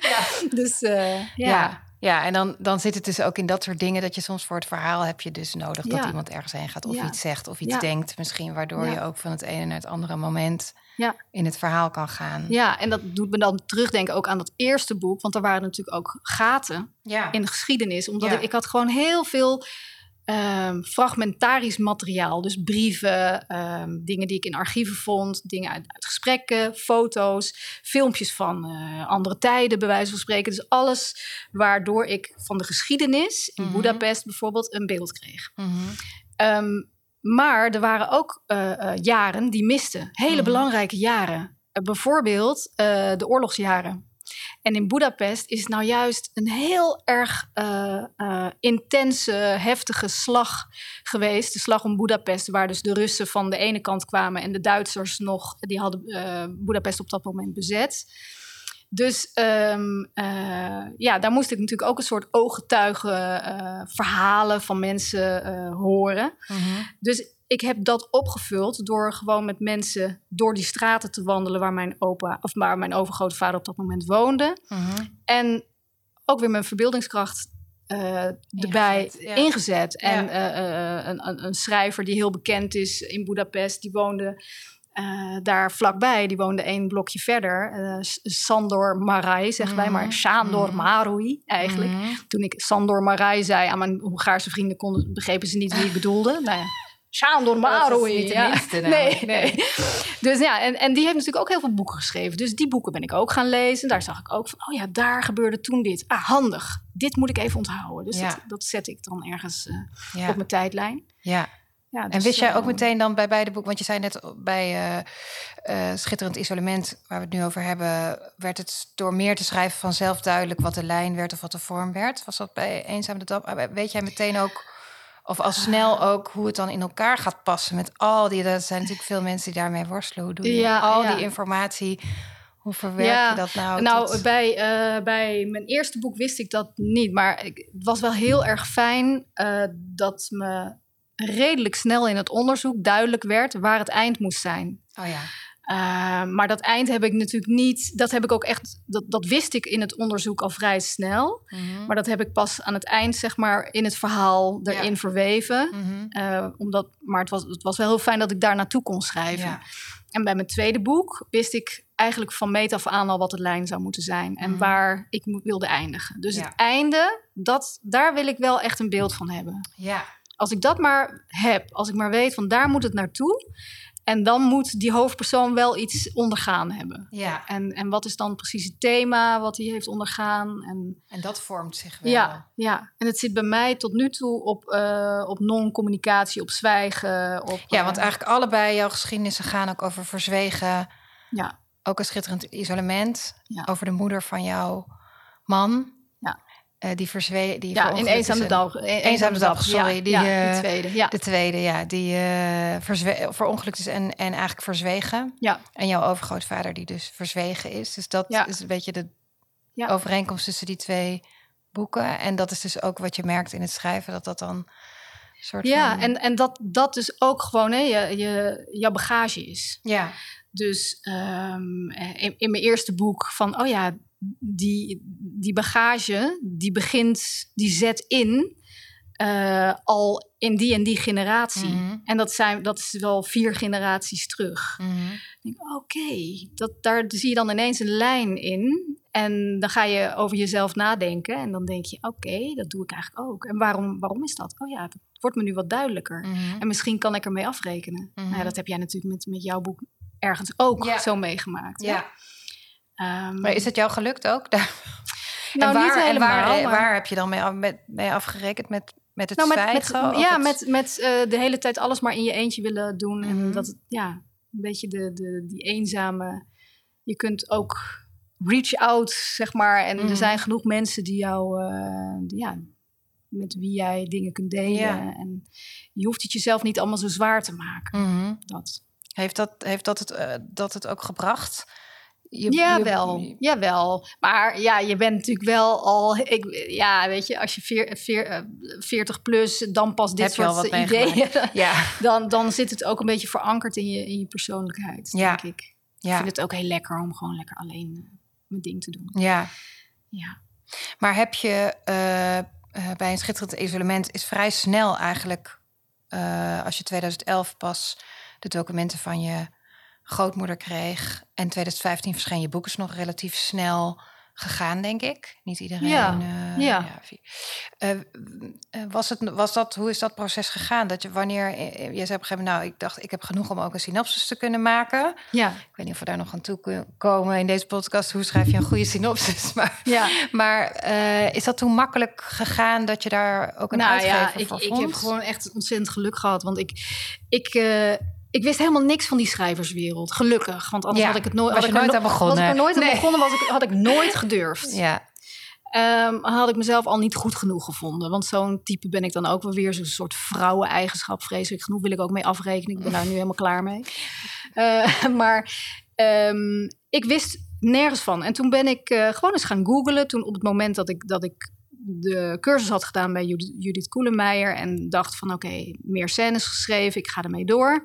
S1: Ja. <laughs> dus ja.
S2: ja. Ja, en dan, dan zit het dus ook in dat soort dingen dat je soms voor het verhaal heb je dus nodig dat iemand ergens heen gaat of iets zegt of iets denkt misschien, waardoor je ook van het ene naar het andere moment in het verhaal kan gaan.
S1: Ja, en dat doet me dan terugdenken ook aan dat eerste boek, want er waren natuurlijk ook gaten in de geschiedenis, omdat ik, ik had gewoon heel veel um, fragmentarisch materiaal. Dus brieven, um, dingen die ik in archieven vond, dingen uit, uit gesprekken, foto's, filmpjes van uh, andere tijden, bij wijze van spreken. Dus alles waardoor ik van de geschiedenis in mm -hmm. Budapest bijvoorbeeld een beeld kreeg. Mm -hmm. um, maar er waren ook uh, uh, jaren die misten. Hele mm -hmm. belangrijke jaren. bijvoorbeeld de oorlogsjaren. En in Budapest is het nou juist een heel erg uh, uh, intense, heftige slag geweest. De slag om Budapest, waar dus de Russen van de ene kant kwamen en de Duitsers nog, die hadden uh, Budapest op dat moment bezet. Dus um, ja, daar moest ik natuurlijk ook een soort ooggetuigen verhalen van mensen horen. Mm -hmm. Dus ik heb dat opgevuld door gewoon met mensen door die straten te wandelen waar mijn opa of waar mijn overgrootvader op dat moment woonde. Mhm. En ook weer mijn verbeeldingskracht uh, erbij ingezet. Ja. ingezet. En ja. uh, een, een, schrijver die heel bekend is in Budapest, die woonde uh, daar vlakbij. Die woonde één blokje verder. Sandor Marai, zeggen mm wij, maar mhm. Sandor mm Marui eigenlijk. Toen ik Sandor Marai zei aan mijn Hongaarse vrienden, konden, begrepen ze niet wie ik bedoelde. nou ja. Sándor Mároé. Ja. <laughs> Nou. nee, nee. Dus ja, en, en die heeft natuurlijk ook heel veel boeken geschreven. Dus die boeken ben ik ook gaan lezen. Daar zag ik ook van, oh ja, daar gebeurde toen dit. Ah, handig. Dit moet ik even onthouden. Dus ja. dat, dat, zet ik dan ergens uh, ja. op mijn tijdlijn.
S2: Ja.
S1: ja
S2: En
S1: dus,
S2: wist jij
S1: eh,
S2: ook meteen dan bij beide boeken, want je zei net bij eh, eh, Schitterend Isolement, waar we het nu over hebben, werd het door meer te schrijven vanzelf duidelijk wat de lijn werd of wat de vorm werd? Was dat bij Eenzaam de Dap? eh, Weet jij meteen ook, of al snel
S1: Ah.
S2: ook, hoe het dan in elkaar gaat passen met al die, er zijn natuurlijk veel mensen die daarmee worstelen. Hoe doe je
S1: Ja,
S2: al
S1: ja.
S2: die informatie, hoe verwerk
S1: Ja,
S2: je dat nou?
S1: Nou,
S2: tot-
S1: bij, eh, bij mijn eerste boek wist ik dat niet. Maar het was wel heel erg fijn eh, dat me redelijk snel in het onderzoek duidelijk werd waar het eind moest zijn.
S2: oh ja.
S1: Uh, maar dat eind heb ik natuurlijk niet. Dat heb ik ook echt. Dat, dat wist ik in het onderzoek al vrij snel.
S2: Mhm.
S1: Maar dat heb ik pas aan het eind, zeg maar, in het verhaal erin
S2: Ja.
S1: verweven. Uh, omdat, maar het was, het was wel heel fijn dat ik daar naartoe kon schrijven.
S2: Ja.
S1: En bij mijn tweede boek wist ik eigenlijk van meet af aan al wat de lijn zou moeten zijn. En
S2: Mhm.
S1: waar ik wilde eindigen. Dus
S2: Ja.
S1: het einde, dat, daar wil ik wel echt een beeld van hebben.
S2: ja.
S1: Als ik dat maar heb, als ik maar weet van daar moet het naartoe. En dan moet die hoofdpersoon wel iets ondergaan hebben.
S2: Ja.
S1: En, en wat is dan precies het thema wat hij heeft ondergaan? En,
S2: En dat vormt zich wel.
S1: ja, ja, en het zit bij mij tot nu toe op, eh, op non-communicatie, op zwijgen. Op,
S2: Ja,
S1: eh,
S2: want eigenlijk allebei jouw geschiedenissen gaan ook over verzwegen.
S1: Ja.
S2: Ook een schitterend isolement.
S1: Ja.
S2: Over de moeder van jouw man. Eh, die verzwegen. Die
S1: ja, in
S2: en-
S1: dag. Een-
S2: Eens aan de dag, sorry.
S1: Ja,
S2: die,
S1: ja,
S2: eh,
S1: de tweede. Ja.
S2: De tweede, ja. Die eh verzwe- verongelukt is en, en eigenlijk verzwegen.
S1: Ja.
S2: En jouw overgrootvader die dus verzwegen is. Dus dat
S1: Ja.
S2: is een beetje de overeenkomst tussen die twee boeken. En dat is dus ook wat je merkt in het schrijven. Dat dat dan soort
S1: Ja,
S2: van...
S1: en, en dat, dat dus ook gewoon hè, je, je, jouw bagage is.
S2: Ja.
S1: Dus ehm, in, in mijn eerste boek van, oh ja, die, die bagage, die begint, die zet in eh, al in die en die generatie.
S2: Mhm.
S1: En dat, zijn, dat is wel vier generaties terug.
S2: Mhm.
S1: Oké, dat daar zie je dan ineens een lijn in. En dan ga je over jezelf nadenken. En dan denk je, oké, dat doe ik eigenlijk ook. En waarom, waarom is dat? Oh ja, het wordt me nu wat duidelijker.
S2: Mhm.
S1: En misschien kan ik ermee afrekenen. Nou ja, dat heb jij natuurlijk met, met jouw boek ergens ook
S2: Ja.
S1: zo meegemaakt.
S2: Ja.
S1: Ehm,
S2: Maar is het jou gelukt ook? <laughs>
S1: Nou,
S2: en waar,
S1: niet helemaal.
S2: en waar,
S1: maar-
S2: waar heb je dan mee, af- met, mee afgerekend? Met, met het
S1: nou, met,
S2: zwijgen?
S1: ja,
S2: het-
S1: met, met eh, de hele tijd alles maar in je eentje willen doen.
S2: Mhm.
S1: En dat het, ja, een beetje de, de, die eenzame... Je kunt ook reach out, zeg maar. En
S2: Mhm.
S1: er zijn genoeg mensen die jou... die- ja, met wie jij dingen kunt delen.
S2: Ja.
S1: En je hoeft het jezelf niet allemaal zo zwaar te maken.
S2: Mhm.
S1: Dat.
S2: Heeft dat, heeft dat, het, eh, dat het ook gebracht? Je,
S1: Ja,
S2: je-
S1: wel. Jawel. Maar ja, je bent natuurlijk wel al... Ik, ja, weet je, als je veer, veer, eh, 40 plus, dan pas dit soort <laughs> ideeën...
S2: Ja, <laughs>
S1: Dan, dan zit het ook een beetje verankerd in je, in je persoonlijkheid,
S2: Ja.
S1: denk ik. Ik
S2: ja,
S1: vind het ook heel lekker om gewoon lekker alleen eh, mijn ding te doen.
S2: ja.
S1: Ja.
S2: Maar heb je eh, bij een schitterend isolement... is vrij snel eigenlijk... als je 2011 pas de documenten van je grootmoeder kreeg... en 2015 verscheen je boek is nog relatief snel gegaan, denk ik. Niet iedereen...
S1: Ja,
S2: eh,
S1: ja.
S2: vi- eh, eh, was het, was dat, hoe is dat proces gegaan? Dat je wanneer... Jij zei op een gegeven moment... nou, ik dacht, ik heb genoeg om ook een synopsis te kunnen maken...
S1: Ja.
S2: Ik weet niet of we daar nog aan toe kunnen komen in deze podcast. Hoe schrijf je een goede synopsis? <laughs> Maar,
S1: Ja.
S2: maar is dat toen makkelijk gegaan dat je daar ook een
S1: nou
S2: uitgever
S1: ja, ik, ik heb gewoon echt ontzettend geluk gehad. Want ik, ik, ik wist helemaal niks van die schrijverswereld. Gelukkig. Want anders
S2: Ja,
S1: had ik het nooit... had
S2: je
S1: ik er
S2: nooit
S1: no-
S2: aan begonnen.
S1: Was ik er nooit aan begonnen, was ik, had ik nooit <laughs> gedurfd.
S2: Ja,
S1: Ehm, had ik mezelf al niet goed genoeg gevonden. Want zo'n type ben ik dan ook wel weer. Zo'n soort vrouweneigenschap, vreselijk genoeg. Wil ik ook mee afrekenen. Ik ben daar nu <laughs> helemaal klaar mee. Eh, <laughs> maar ehm, ik wist nergens van. En toen ben ik eh, gewoon eens gaan googlen. Toen op het moment dat ik, dat ik de cursus had gedaan bij Judith, Koelemeijer. En dacht van oké, meer scènes geschreven. Ik ga ermee door.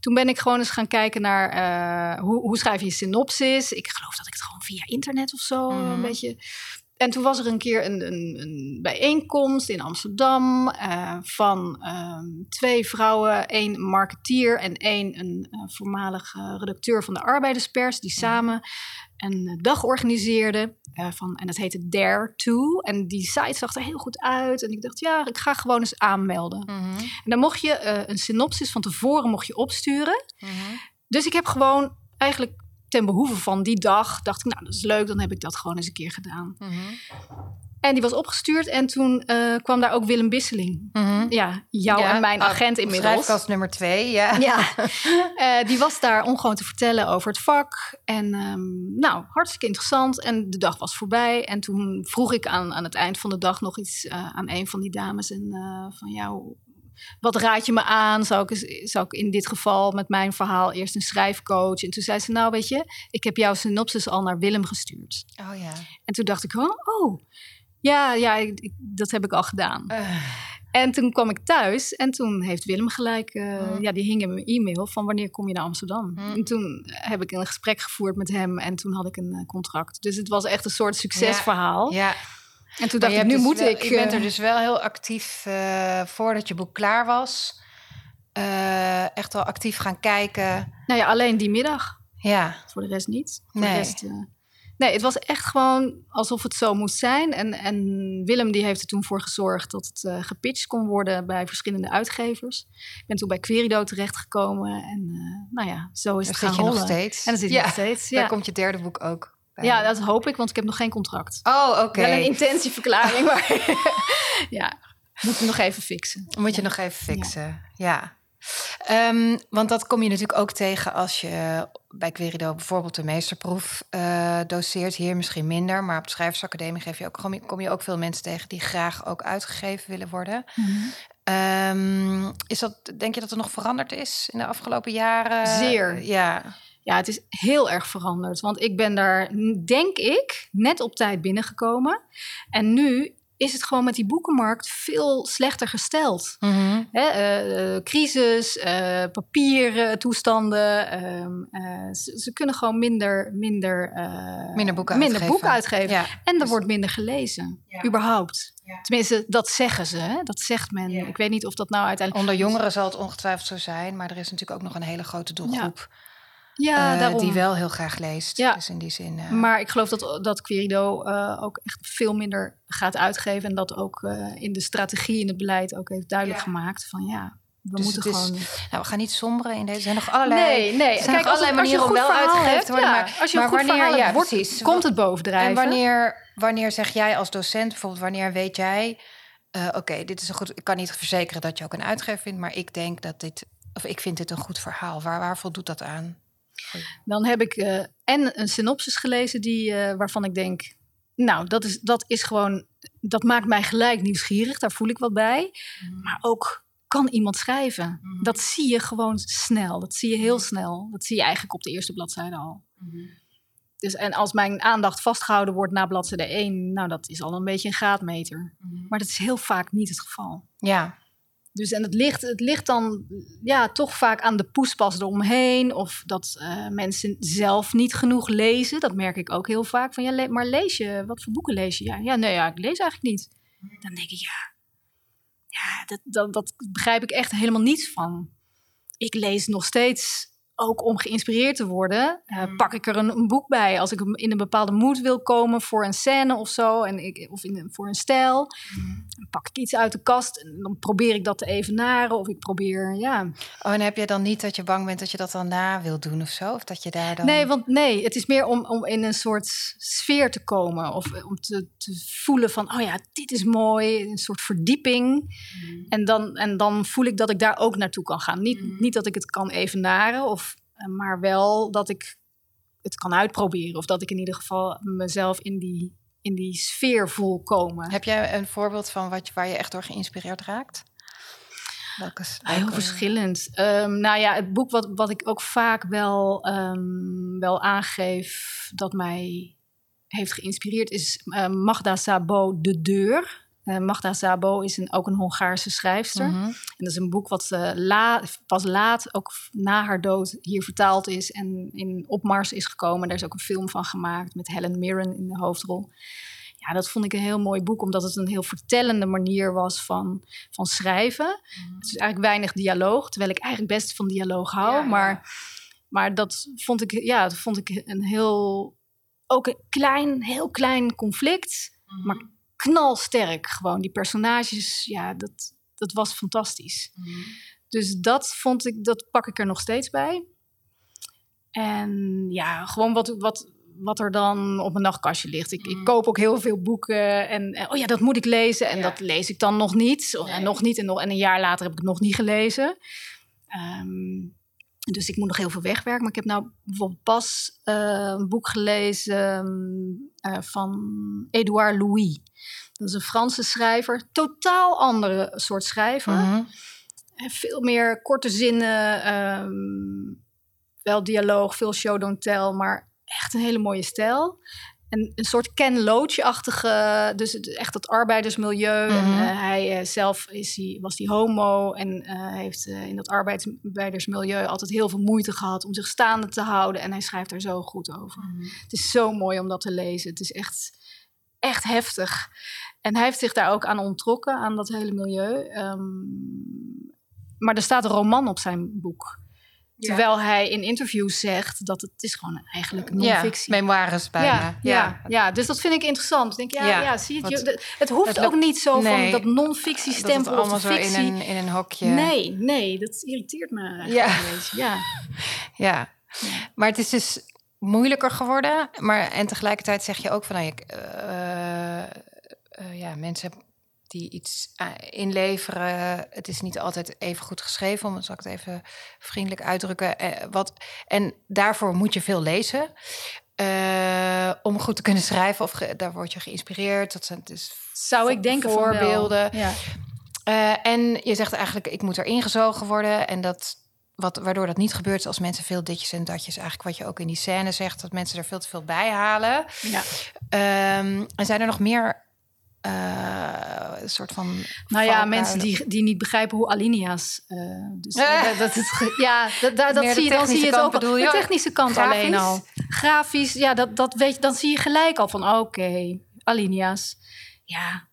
S1: Toen ben ik gewoon eens gaan kijken naar eh, hoe, hoe schrijf je synopsis. Ik geloof dat ik het gewoon via internet of zo
S2: Mhm.
S1: een beetje en toen was er een keer een, een, een bijeenkomst in Amsterdam eh, van ehm, twee vrouwen, één marketeer en één een eh, voormalig eh, redacteur van de Arbeiderspers, die samen een dag organiseerden. eh, van, en dat heette Dare To. En die site zag er heel goed uit. En ik dacht, ja, ik ga gewoon eens aanmelden.
S2: Mhm,
S1: En dan mocht je eh, een synopsis van tevoren mocht je opsturen.
S2: mhm.
S1: Dus ik heb gewoon eigenlijk ten behoeve van die dag, dacht ik, nou, dat is leuk, dan heb ik dat gewoon eens een keer gedaan.
S2: Mhm.
S1: En die was opgestuurd en toen eh, kwam daar ook Willem Bisseling.
S2: Mhm.
S1: Ja, jou
S2: Ja,
S1: en mijn
S2: oh,
S1: agent inmiddels.
S2: Schrijfkast nummer twee, ja. <laughs>
S1: Ja, <laughs> Eh, die was daar om gewoon te vertellen over het vak. En ehm, nou, hartstikke interessant. En de dag was voorbij. En toen vroeg ik aan, aan het eind van de dag nog iets eh, aan een van die dames. En van jou, wat raad je me aan? Zou ik, zou ik in dit geval met mijn verhaal eerst een schrijfcoach? En toen zei ze, nou weet je, ik heb jouw synopsis al naar Willem gestuurd.
S2: Oh ja.
S1: En toen dacht ik, oh, oh ja, ja ik- ik- dat heb ik al gedaan.
S2: Eh,
S1: En toen kwam ik thuis en toen heeft Willem gelijk, eh,
S2: Hmm.
S1: ja, die hing in mijn e-mail van wanneer kom je naar Amsterdam.
S2: Hmm.
S1: En toen heb ik een gesprek gevoerd met hem en toen had ik een eh, contract. Dus het was echt een soort succesverhaal.
S2: ja.
S1: En toen
S2: Maar
S1: dacht ik, nu
S2: dus
S1: moet
S2: wel-
S1: ik.
S2: Je bent er dus wel heel actief voordat je boek klaar was. echt wel actief gaan kijken.
S1: Nou ja, alleen die middag.
S2: Ja,
S1: Voor de rest niet. Voor
S2: Nee.
S1: de rest, nee, het was echt gewoon alsof het zo moest zijn. En, en Willem die heeft er toen voor gezorgd dat het eh, gepitcht kon worden bij verschillende uitgevers. Ik ben toen bij Querido terechtgekomen en eh, nou ja, zo is
S2: daar
S1: het
S2: zit
S1: gaan
S2: je nog steeds.
S1: En dan zit je
S2: ja,
S1: nog steeds.
S2: Daar
S1: Ja.
S2: komt je derde boek ook bij.
S1: ja, dat hoop ik, want ik heb nog geen contract.
S2: Oh, oké.
S1: Wel een intentieverklaring, <laughs> maar ja, moet ik nog even fixen.
S2: Moet je nog even fixen. Ja. Ehm, want dat kom je natuurlijk ook tegen als je bij Querido bijvoorbeeld de meesterproef eh, doseert. Hier misschien minder, maar op de Schrijversacademie geef je ook, kom, je, kom je ook veel mensen tegen die graag ook uitgegeven willen worden. Ehm, is dat, denk je dat er nog veranderd is in de afgelopen jaren?
S1: Zeer.
S2: Ja.
S1: Ja, het is heel erg veranderd. Want ik ben daar, denk ik, net op tijd binnengekomen. En nu is het gewoon met die boekenmarkt veel slechter gesteld.
S2: Mhm.
S1: Hè, eh, eh, crisis, eh, papieren, toestanden. ehm, eh, ze, ze kunnen gewoon minder, minder, eh,
S2: Minder boeken
S1: minder
S2: uitgeven.
S1: boeken uitgeven.
S2: Ja.
S1: En er
S2: Dus-
S1: wordt minder gelezen,
S2: Ja.
S1: überhaupt.
S2: Ja.
S1: Tenminste, dat zeggen ze. Hè? Dat zegt men.
S2: Ja.
S1: Ik weet niet of dat nou uiteindelijk...
S2: Onder jongeren zal het ongetwijfeld zo zijn, maar er is natuurlijk ook nog een hele grote doelgroep
S1: Ja, daarom.
S2: die wel heel graag leest.
S1: Ja.
S2: Dus in die zin. eh,
S1: Maar ik geloof dat, dat Querido eh, ook echt veel minder gaat uitgeven. En dat ook in de strategie, in het beleid ook heeft duidelijk
S2: Ja.
S1: gemaakt van ja, we
S2: Dus
S1: moeten
S2: is-
S1: gewoon...
S2: Nou, we gaan niet somberen in deze. Er zijn nog allerlei.
S1: Nee, nee.
S2: er zijn nog allerlei
S1: als
S2: manieren om wel uitgegeven te worden.
S1: ja,
S2: maar
S1: als je een
S2: maar wanneer, ja,
S1: hebt, wordt-
S2: precies.
S1: komt het bovendrijven.
S2: En wanneer, wanneer zeg jij als docent bijvoorbeeld, wanneer weet jij, oké, dit is een goed. Ik kan niet verzekeren dat je ook een uitgever vindt, maar ik denk dat dit, of ik vind dit een goed verhaal. Waar, waar voldoet dat aan?
S1: Dan heb ik eh, en een synopsis gelezen die, eh, waarvan ik denk... Nou, dat is, dat is gewoon... Dat maakt mij gelijk nieuwsgierig. Daar voel ik wat bij. Maar ook, kan iemand schrijven?
S2: Mhm.
S1: Dat zie je gewoon snel. Dat zie je heel snel. Dat zie je eigenlijk op de eerste bladzijde al. Dus, en als mijn aandacht vastgehouden wordt na bladzijde 1, nou, dat is al een beetje een graadmeter. Maar dat is heel vaak niet het geval.
S2: Ja,
S1: Dus en het ligt, het ligt dan ja, toch vaak aan de poespas eromheen. Of dat eh, mensen zelf niet genoeg lezen. Dat merk ik ook heel vaak. Van, ja, le- maar lees je? Wat voor boeken lees je? Ja, ja nee, ja, ik lees eigenlijk niet. Dan denk ik, ja, ja dat, dat, dat begrijp ik echt helemaal niets van. Ik lees nog steeds ook om geïnspireerd te worden. eh,
S2: Mm.
S1: pak ik er een, een boek bij. Als ik in een bepaalde mood wil komen voor een scène of zo. En ik, of in, voor een stijl. Dan pak ik iets uit de kast en dan probeer ik dat te evenaren. Of ik probeer, ja.
S2: Oh, en heb je dan niet dat je bang bent dat je dat dan na wil doen of zo? Of dat je daar dan.
S1: Nee, want nee, het is meer om, om in een soort sfeer te komen. Of eh, om te, te voelen van, oh ja, dit is mooi. Een soort verdieping. En, dan, en dan voel ik dat ik daar ook naartoe kan gaan. Niet, niet dat ik het kan evenaren, of, maar wel dat ik het kan uitproberen. Of dat ik in ieder geval mezelf in die, in die sfeer voel komen.
S2: Heb jij een voorbeeld van wat, waar je echt door geïnspireerd raakt? Welke,
S1: Heel
S2: welke-
S1: verschillend. Ehm, nou ja, het boek wat, wat ik ook vaak wel, ehm, wel aangeef dat mij heeft geïnspireerd is eh, Magda Sabo De Deur. Eh, Magda Sabo is een, ook een Hongaarse schrijfster.
S2: Mhm.
S1: En dat is een boek wat eh, la, pas laat, ook na haar dood, hier vertaald is en in opmars is gekomen. Daar is ook een film van gemaakt met Helen Mirren in de hoofdrol. Ja, dat vond ik een heel mooi boek, omdat het een heel vertellende manier was van, van schrijven. Het is eigenlijk weinig dialoog, terwijl ik eigenlijk best van dialoog hou.
S2: Ja, ja.
S1: Maar, maar dat vond ik, ja, dat vond ik een heel, ook een klein, heel klein conflict,
S2: Mhm.
S1: maar knalsterk gewoon. Die personages, ja, dat, dat was fantastisch.
S2: Mhm.
S1: Dus dat vond ik, dat pak ik er nog steeds bij. En ja, gewoon wat, wat, wat er dan op mijn nachtkastje ligt. Ik, ik
S2: Mhm.
S1: koop ook heel veel boeken en oh ja, dat moet ik lezen. En
S2: Ja.
S1: dat lees ik dan nog niet.
S2: Nee.
S1: En nog niet. En, nog, en een jaar later heb ik het nog niet gelezen. Ehm, dus ik moet nog heel veel wegwerken. Maar ik heb nou bijvoorbeeld pas eh, een boek gelezen eh, van Edouard Louis. Dat is een Franse schrijver. Totaal andere soort schrijver.
S2: Mhm.
S1: En veel meer korte zinnen, ehm, wel dialoog, veel show don't tell, maar echt een hele mooie stijl. En een soort Ken Loach-achtige, dus echt dat arbeidersmilieu. En,
S2: Mhm.
S1: eh, hij eh, zelf is hij, was die homo en eh, heeft in dat arbeidersmilieu altijd heel veel moeite gehad om zich staande te houden. En hij schrijft er zo goed over. Het is zo mooi om dat te lezen. Het is echt, echt heftig. En hij heeft zich daar ook aan ontrokken, aan dat hele milieu. Ehm, maar er staat een roman op zijn boek. Terwijl hij in interviews zegt dat het is gewoon eigenlijk
S2: Ja,
S1: non-fictie.
S2: memoires bijna.
S1: Ja, ja, ja, dus dat vind ik interessant. Ik denk, ja,
S2: Ja,
S1: ja, zie je, het, je- het hoeft ook niet zo
S2: nee,
S1: van dat non-fictie
S2: Dat
S1: stempel of
S2: allemaal zo in een, in een hokje.
S1: Nee, nee, dat irriteert me eigenlijk
S2: Ja. <laughs>
S1: Ja.
S2: Ja, maar het is dus moeilijker geworden. Maar en tegelijkertijd zeg je ook van, nou, ik, eh, eh, ja, mensen die iets eh, inleveren, het is niet altijd even goed geschreven, om zal ik het even vriendelijk uitdrukken. Eh, wat, en daarvoor moet je veel lezen. eh, om goed te kunnen schrijven, of ge- daar word je geïnspireerd. Dat zijn dus
S1: Zou ik denken van
S2: voorbeelden.
S1: Ja.
S2: En je zegt eigenlijk, ik moet er ingezogen worden. En dat, wat, waardoor dat niet gebeurt als mensen veel ditjes en datjes... eigenlijk wat je ook in die scène zegt... dat mensen er veel te veel bij halen.
S1: Ja.
S2: Ehm, en zijn er nog meer eh, een soort van...
S1: Nou ja, mensen die, die niet begrijpen hoe alinea's. eh, dus
S2: Eh. <laughs>
S1: dat, dat, het ge- ja, dat, dat, zie je, dan zie je het ook.
S2: je?
S1: De technische kant
S2: Grafisch?
S1: alleen al. Grafisch, ja, dat, dat weet je, dan zie je gelijk al van oké, alinea's. Ja,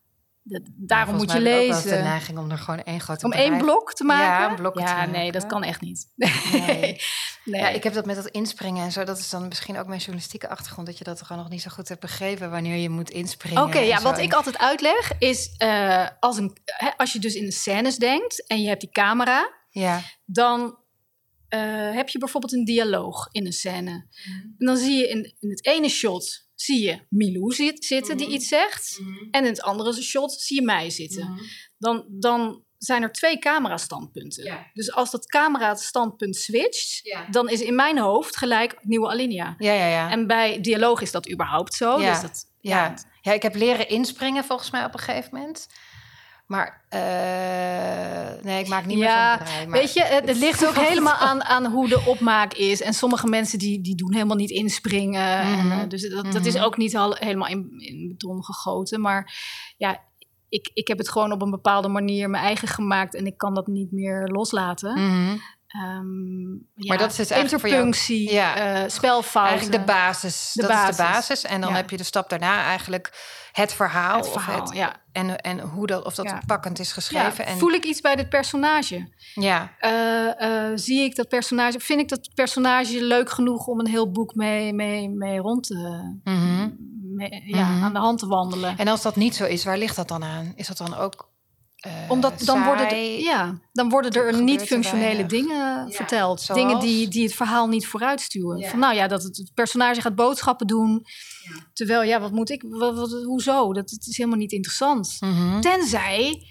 S1: daarom moet je
S2: heb ik
S1: lezen.
S2: de neiging om er gewoon één grote
S1: Om één blok te maken?
S2: Ja, een blok te
S1: Ja, nee,
S2: maken.
S1: dat kan echt niet. <laughs>
S2: Nee.
S1: Nee.
S2: Ja, ik heb dat met dat inspringen en zo. Dat is dan misschien ook mijn journalistieke achtergrond... dat je dat gewoon nog niet zo goed hebt begrepen... wanneer je moet inspringen.
S1: Oké, ja, wat
S2: En-
S1: ik altijd uitleg is... eh, als, een, hè, als je dus in de scènes denkt en je hebt die camera...
S2: Ja.
S1: dan eh, heb je bijvoorbeeld een dialoog in een scène. En dan zie je in, in het ene shot zie je Milou zit, zitten die iets zegt. En in het andere shot zie je mij zitten. Dan, dan zijn er twee camerastandpunten.
S2: Ja.
S1: Dus als dat camera-standpunt switcht...
S2: Ja.
S1: dan is in mijn hoofd gelijk nieuwe alinea.
S2: Ja, ja, ja.
S1: En bij dialoog is dat überhaupt zo.
S2: Ja.
S1: Dus dat,
S2: Ja. ja, ik heb leren inspringen volgens mij op een gegeven moment. Maar eh, nee, ik maak niet meer
S1: Ja,
S2: zo'n draai. Maar
S1: Weet je, het, het ligt ook <laughs> helemaal aan, aan hoe de opmaak is. En sommige mensen die, die doen helemaal niet inspringen.
S2: Mhm.
S1: en, eh, dus dat, dat is
S2: Mhm.
S1: ook niet al, helemaal in, in beton gegoten. Maar ja, ik, ik heb het gewoon op een bepaalde manier mijn eigen gemaakt. En ik kan dat niet meer loslaten.
S2: Mhm.
S1: Ehm, ja,
S2: Maar dat is dus eigenlijk voor jou-
S1: interpunctie,
S2: Ja.
S1: eh, spelfouten.
S2: Eigenlijk de basis.
S1: De
S2: dat is de basis. En dan
S1: Ja.
S2: heb je de stap daarna eigenlijk het verhaal.
S1: Het verhaal,
S2: of, het,
S1: ja.
S2: en, en hoe dat, of dat pakkend is geschreven. en,
S1: voel ik iets bij dit personage?
S2: ja.
S1: Eh, eh, zie ik dat personage, vind ik dat personage leuk genoeg om een heel boek mee, mee, mee rond te,
S2: Mhm.
S1: mee- ja,
S2: Mhm.
S1: aan de hand te wandelen?
S2: En als dat niet zo is, waar ligt dat dan aan? Is dat dan ook eh,
S1: Omdat dan worden,
S2: saai?
S1: er, ja, dan worden er
S2: Gebeurt
S1: niet functionele
S2: weinig.
S1: dingen verteld.
S2: zoals?
S1: Dingen die, die het verhaal niet vooruitstuwen.
S2: Ja.
S1: Van nou ja, dat het, het personage gaat boodschappen doen. Terwijl, ja, wat moet ik, wat, wat- hoezo? Dat het is helemaal niet interessant.
S2: Mhm.
S1: Tenzij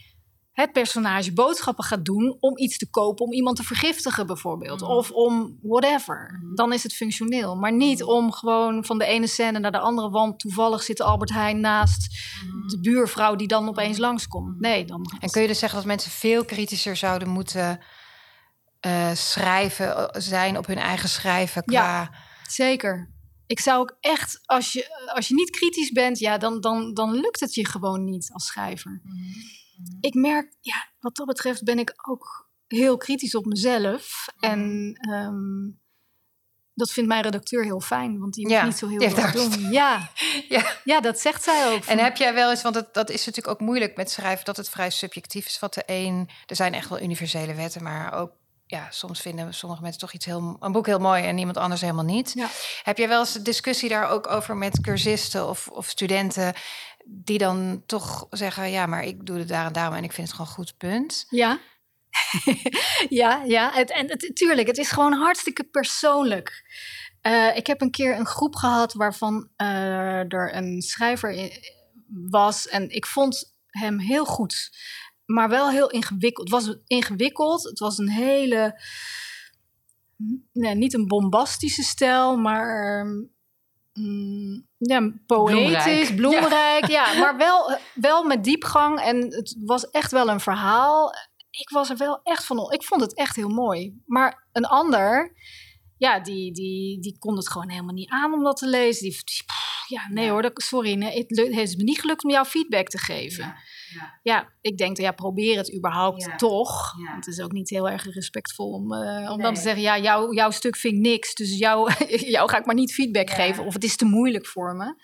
S1: het personage boodschappen gaat doen om iets te kopen, om iemand te vergiftigen bijvoorbeeld.
S2: Mhm.
S1: Of om whatever. Dan is het functioneel. Maar niet
S2: Mhm.
S1: om gewoon van de ene scène naar de andere, want toevallig zit Albert Heijn naast de buurvrouw die dan opeens langskomt. Nee, dan.
S2: En kun je dus zeggen dat mensen veel kritischer zouden moeten eh, schrijven, eh, zijn op hun eigen schrijven qua...
S1: Zeker. Ik zou ook echt, als je, als je niet kritisch bent, ja, dan, dan, dan lukt het je gewoon niet als schrijver. Ik merk, ja, wat dat betreft ben ik ook heel kritisch op mezelf. En ehm, dat vindt mijn redacteur heel fijn, want die
S2: Ja,
S1: niet zo heel veel doen. Ja, <laughs>
S2: Ja.
S1: ja, dat zegt zij ook.
S2: En heb jij wel eens, want dat, dat is natuurlijk ook moeilijk met schrijven, dat het vrij subjectief is wat de een. Er zijn echt wel universele wetten, maar ook ja, soms vinden sommige mensen toch iets heel, een boek heel mooi en iemand anders helemaal niet.
S1: Ja.
S2: Heb jij wel eens discussie daar ook over met cursisten of, of studenten die dan toch zeggen, ja, maar ik doe het daar en daarom en ik vind het gewoon goed, punt.
S1: Ja. <laughs> ja, ja. Het, en het, tuurlijk, het is gewoon hartstikke persoonlijk. Uh, ik heb een keer een groep gehad waarvan uh, er een schrijver in was. En ik vond hem heel goed, maar wel heel ingewikkeld. Het was ingewikkeld. Het was een hele. Nee, niet een bombastische stijl, maar. Mm, ja, poëtisch, bloemrijk. Ja. ja, maar wel, wel met diepgang. En het was echt wel een verhaal. Ik was er wel echt van. Ik vond het echt heel mooi. Maar een ander ja, die, die, die kon het gewoon helemaal niet aan om dat te lezen. Die, ja, nee hoor, dat, sorry, nee, het heeft me niet gelukt om jou feedback te geven. Ja, ja. ja ik denk, ja, probeer het überhaupt toch. Want het is ook niet heel erg respectvol om, uh, om dan te zeggen, ja, jou, jouw stuk vind ik niks, dus jou, <laughs> jou ga ik maar niet feedback geven. Of het is te moeilijk voor me.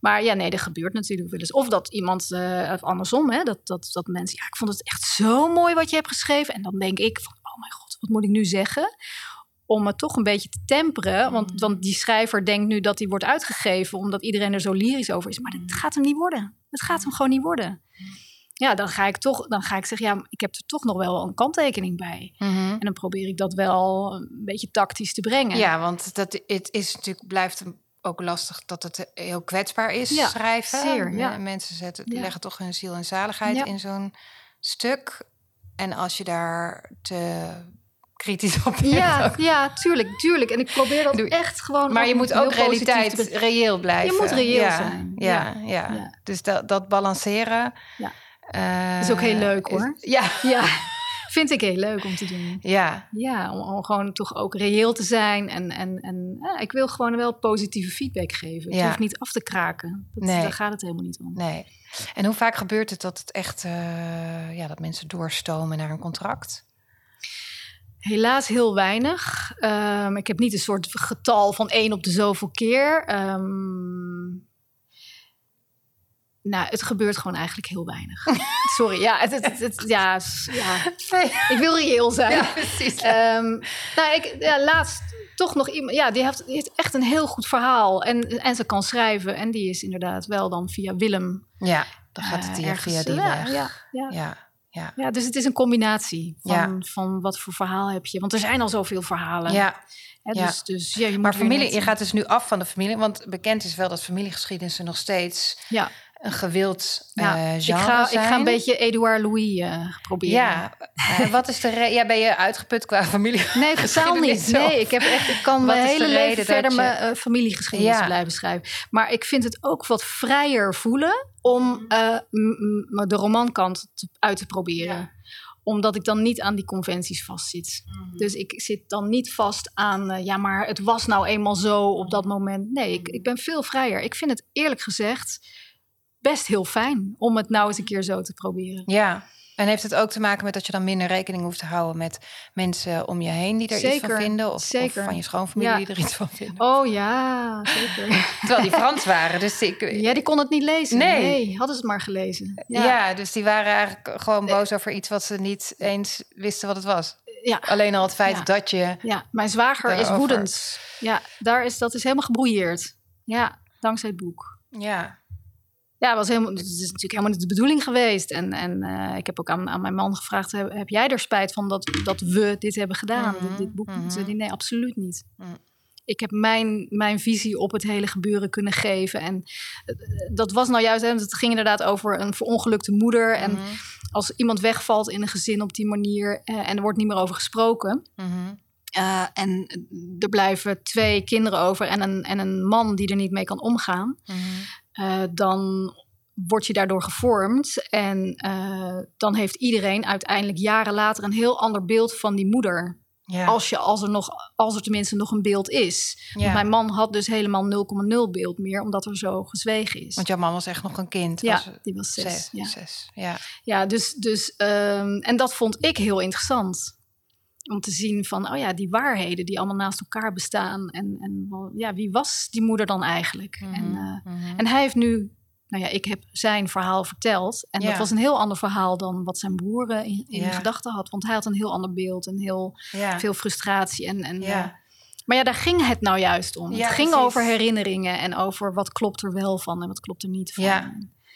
S1: Maar ja, nee, dat gebeurt natuurlijk wel eens. Of dat iemand, uh, of andersom, hè, dat, dat, dat mensen, ja, ik vond het echt zo mooi wat je hebt geschreven. En dan denk ik van, oh mijn god, wat moet ik nu zeggen? Om het toch een beetje te temperen. Want, mm. want die schrijver denkt nu dat hij wordt uitgegeven omdat iedereen er zo lyrisch over is. Maar dat mm. gaat hem niet worden. Het gaat hem gewoon niet worden. Mm. Ja, dan ga ik toch, dan ga ik zeggen, ja, ik heb er toch nog wel een kanttekening bij.
S2: Mm-hmm.
S1: En dan probeer ik dat wel een beetje tactisch te brengen.
S2: Ja, want dat het is natuurlijk, blijft ook lastig dat het heel kwetsbaar is, ja, schrijven.
S1: Zeer, ja.
S2: Mensen zetten, leggen toch hun ziel en zaligheid in zo'n stuk. En als je daar te kritisch op
S1: Ja, ja, tuurlijk, tuurlijk. En ik probeer dat Doe. echt gewoon.
S2: Maar je moet ook realiteit reëel blijven.
S1: Je moet reëel
S2: ja,
S1: zijn.
S2: Ja, ja, ja, Dus dat, dat balanceren.
S1: Ja. Uh, is ook heel leuk hoor.
S2: Is, ja.
S1: ja. <laughs> Vind ik heel leuk om te doen.
S2: Ja.
S1: Ja, om, om gewoon toch ook reëel te zijn. En, en, en ja, ik wil gewoon wel positieve feedback geven. Het ja. hoeft niet af te kraken. Dat, nee. Daar gaat het helemaal niet om.
S2: Nee. En hoe vaak gebeurt het dat het echt, uh, ja, dat mensen doorstomen naar een contract?
S1: Helaas heel weinig. Um, ik heb niet een soort getal van één op de zoveel keer. Um, nou, het gebeurt gewoon eigenlijk heel weinig. <laughs> Sorry, ja, het, het, het, ja, ja, ik wil reëel zijn.
S2: Ja, precies.
S1: Um, nou, ik, ja, laatst toch nog iemand, ja, die heeft, die heeft, echt een heel goed verhaal en, en ze kan schrijven. En die is inderdaad wel dan via Willem.
S2: Ja, dan gaat het hier uh, via die weg.
S1: Ja, ja.
S2: Ja. Ja.
S1: dus het is een combinatie van, ja. van wat voor verhaal heb je. Want er zijn al zoveel verhalen.
S2: Ja.
S1: Hè, dus, dus, ja, je
S2: maar familie, je gaat dus nu af van de familie. Want bekend is wel dat familiegeschiedenissen nog steeds
S1: ja
S2: een gewild ja, uh, genre
S1: ik ga,
S2: zijn.
S1: Ik ga een beetje Edouard Louis uh, proberen.
S2: Ja, uh, <laughs> wat is de reden? Ja, ben je uitgeput qua familie?
S1: Nee, <laughs> totaal niet. Nee, ik, heb echt, ik kan mijn hele leven verder je... mijn familiegeschiedenis blijven schrijven. Maar ik vind het ook wat vrijer voelen om de romankant te, uit te proberen. Ja omdat ik dan niet aan die conventies vastzit. Mm. Dus ik zit dan niet vast aan, uh, ja, maar het was nou eenmaal zo op dat moment. Nee, ik, ik ben veel vrijer. Ik vind het eerlijk gezegd best heel fijn om het nou eens een keer zo te proberen.
S2: Ja, en heeft het ook te maken met dat je dan minder rekening hoeft te houden met mensen om je heen die er
S1: zeker,
S2: iets van vinden? Of,
S1: zeker.
S2: of van je schoonfamilie
S1: ja.
S2: die er iets van vinden?
S1: Oh ja, zeker. <laughs>
S2: Terwijl die Frans waren. Dus ik,
S1: ja, die kon het niet lezen.
S2: Nee.
S1: nee hadden ze het maar gelezen.
S2: Ja. ja. dus die waren eigenlijk gewoon boos over iets wat ze niet eens wisten wat het was.
S1: Ja.
S2: Alleen al het feit dat je.
S1: Ja, mijn zwager daarover... is woedend. Ja, daar is, dat is helemaal gebroeierd. Ja, dankzij het boek.
S2: Ja
S1: ja, was helemaal, het is natuurlijk helemaal niet de bedoeling geweest. En, en uh, ik heb ook aan, aan mijn man gevraagd: heb, heb, jij er spijt van dat, dat we dit hebben gedaan? Mm -hmm. dit, boek. Mm -hmm. Nee, absoluut niet. Mm. Ik heb mijn, mijn visie op het hele gebeuren kunnen geven. En uh, dat was nou juist, hè, het ging inderdaad over een verongelukte moeder. En -hmm. als iemand wegvalt in een gezin op die manier uh, en er wordt niet meer over gesproken. Uh, en er blijven twee kinderen over en een, en een man die er niet mee kan omgaan.
S2: Mm -hmm.
S1: Uh, dan word je daardoor gevormd. En uh, dan heeft iedereen uiteindelijk jaren later een heel ander beeld van die moeder.
S2: Ja.
S1: Als, je, als, er nog, als er tenminste nog een beeld is.
S2: Ja.
S1: Mijn man had dus helemaal 0,0 beeld meer, omdat er zo gezwegen is.
S2: Want jouw man was echt nog een kind.
S1: Ja,
S2: was
S1: die was zes.
S2: zes,
S1: ja.
S2: zes. Ja.
S1: ja, dus, dus um, en dat vond ik heel interessant om te zien van, oh ja, die waarheden die allemaal naast elkaar bestaan. En, en ja, wie was die moeder dan eigenlijk?
S2: Mhm,
S1: Mm -hmm, en, uh,
S2: mm -hmm.
S1: en hij heeft nu, nou ja, ik heb zijn verhaal verteld. En
S2: Ja.
S1: dat was een heel ander verhaal dan wat zijn broer eh, in, in
S2: Ja.
S1: gedachten had. Want hij had een heel ander beeld en heel
S2: Ja.
S1: veel frustratie. En, en,
S2: Ja.
S1: eh, maar ja, daar ging het nou juist om. Het ging
S2: precies.
S1: over herinneringen en over wat klopt er wel van en wat klopt er niet van.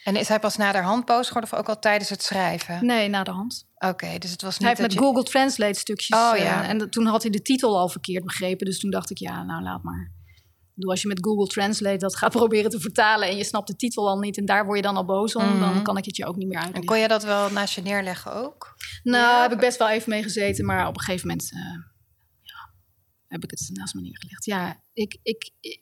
S2: En is hij pas na de hand boos geworden of ook al tijdens het schrijven?
S1: Nee, na de hand.
S2: Oké, dus het was niet
S1: Hij heeft met
S2: je-
S1: Google Translate stukjes.
S2: Oh,
S1: eh,
S2: ja.
S1: en dat- toen had hij de titel al verkeerd begrepen. Dus toen dacht ik, ja, nou laat maar. Bedoel, Als je met Google Translate dat gaat <laughs> proberen te vertalen en je snapt de titel al niet en daar word je dan al boos om,
S2: Mhm.
S1: dan kan ik het je ook niet meer
S2: En
S1: uitleggen.
S2: kon je dat wel naast je neerleggen ook?
S1: Nou,
S2: Ja.
S1: heb ik best wel even mee gezeten, maar op een gegeven moment eh, ja, heb ik het naast me neergelegd. Ja, ik, ik, ik,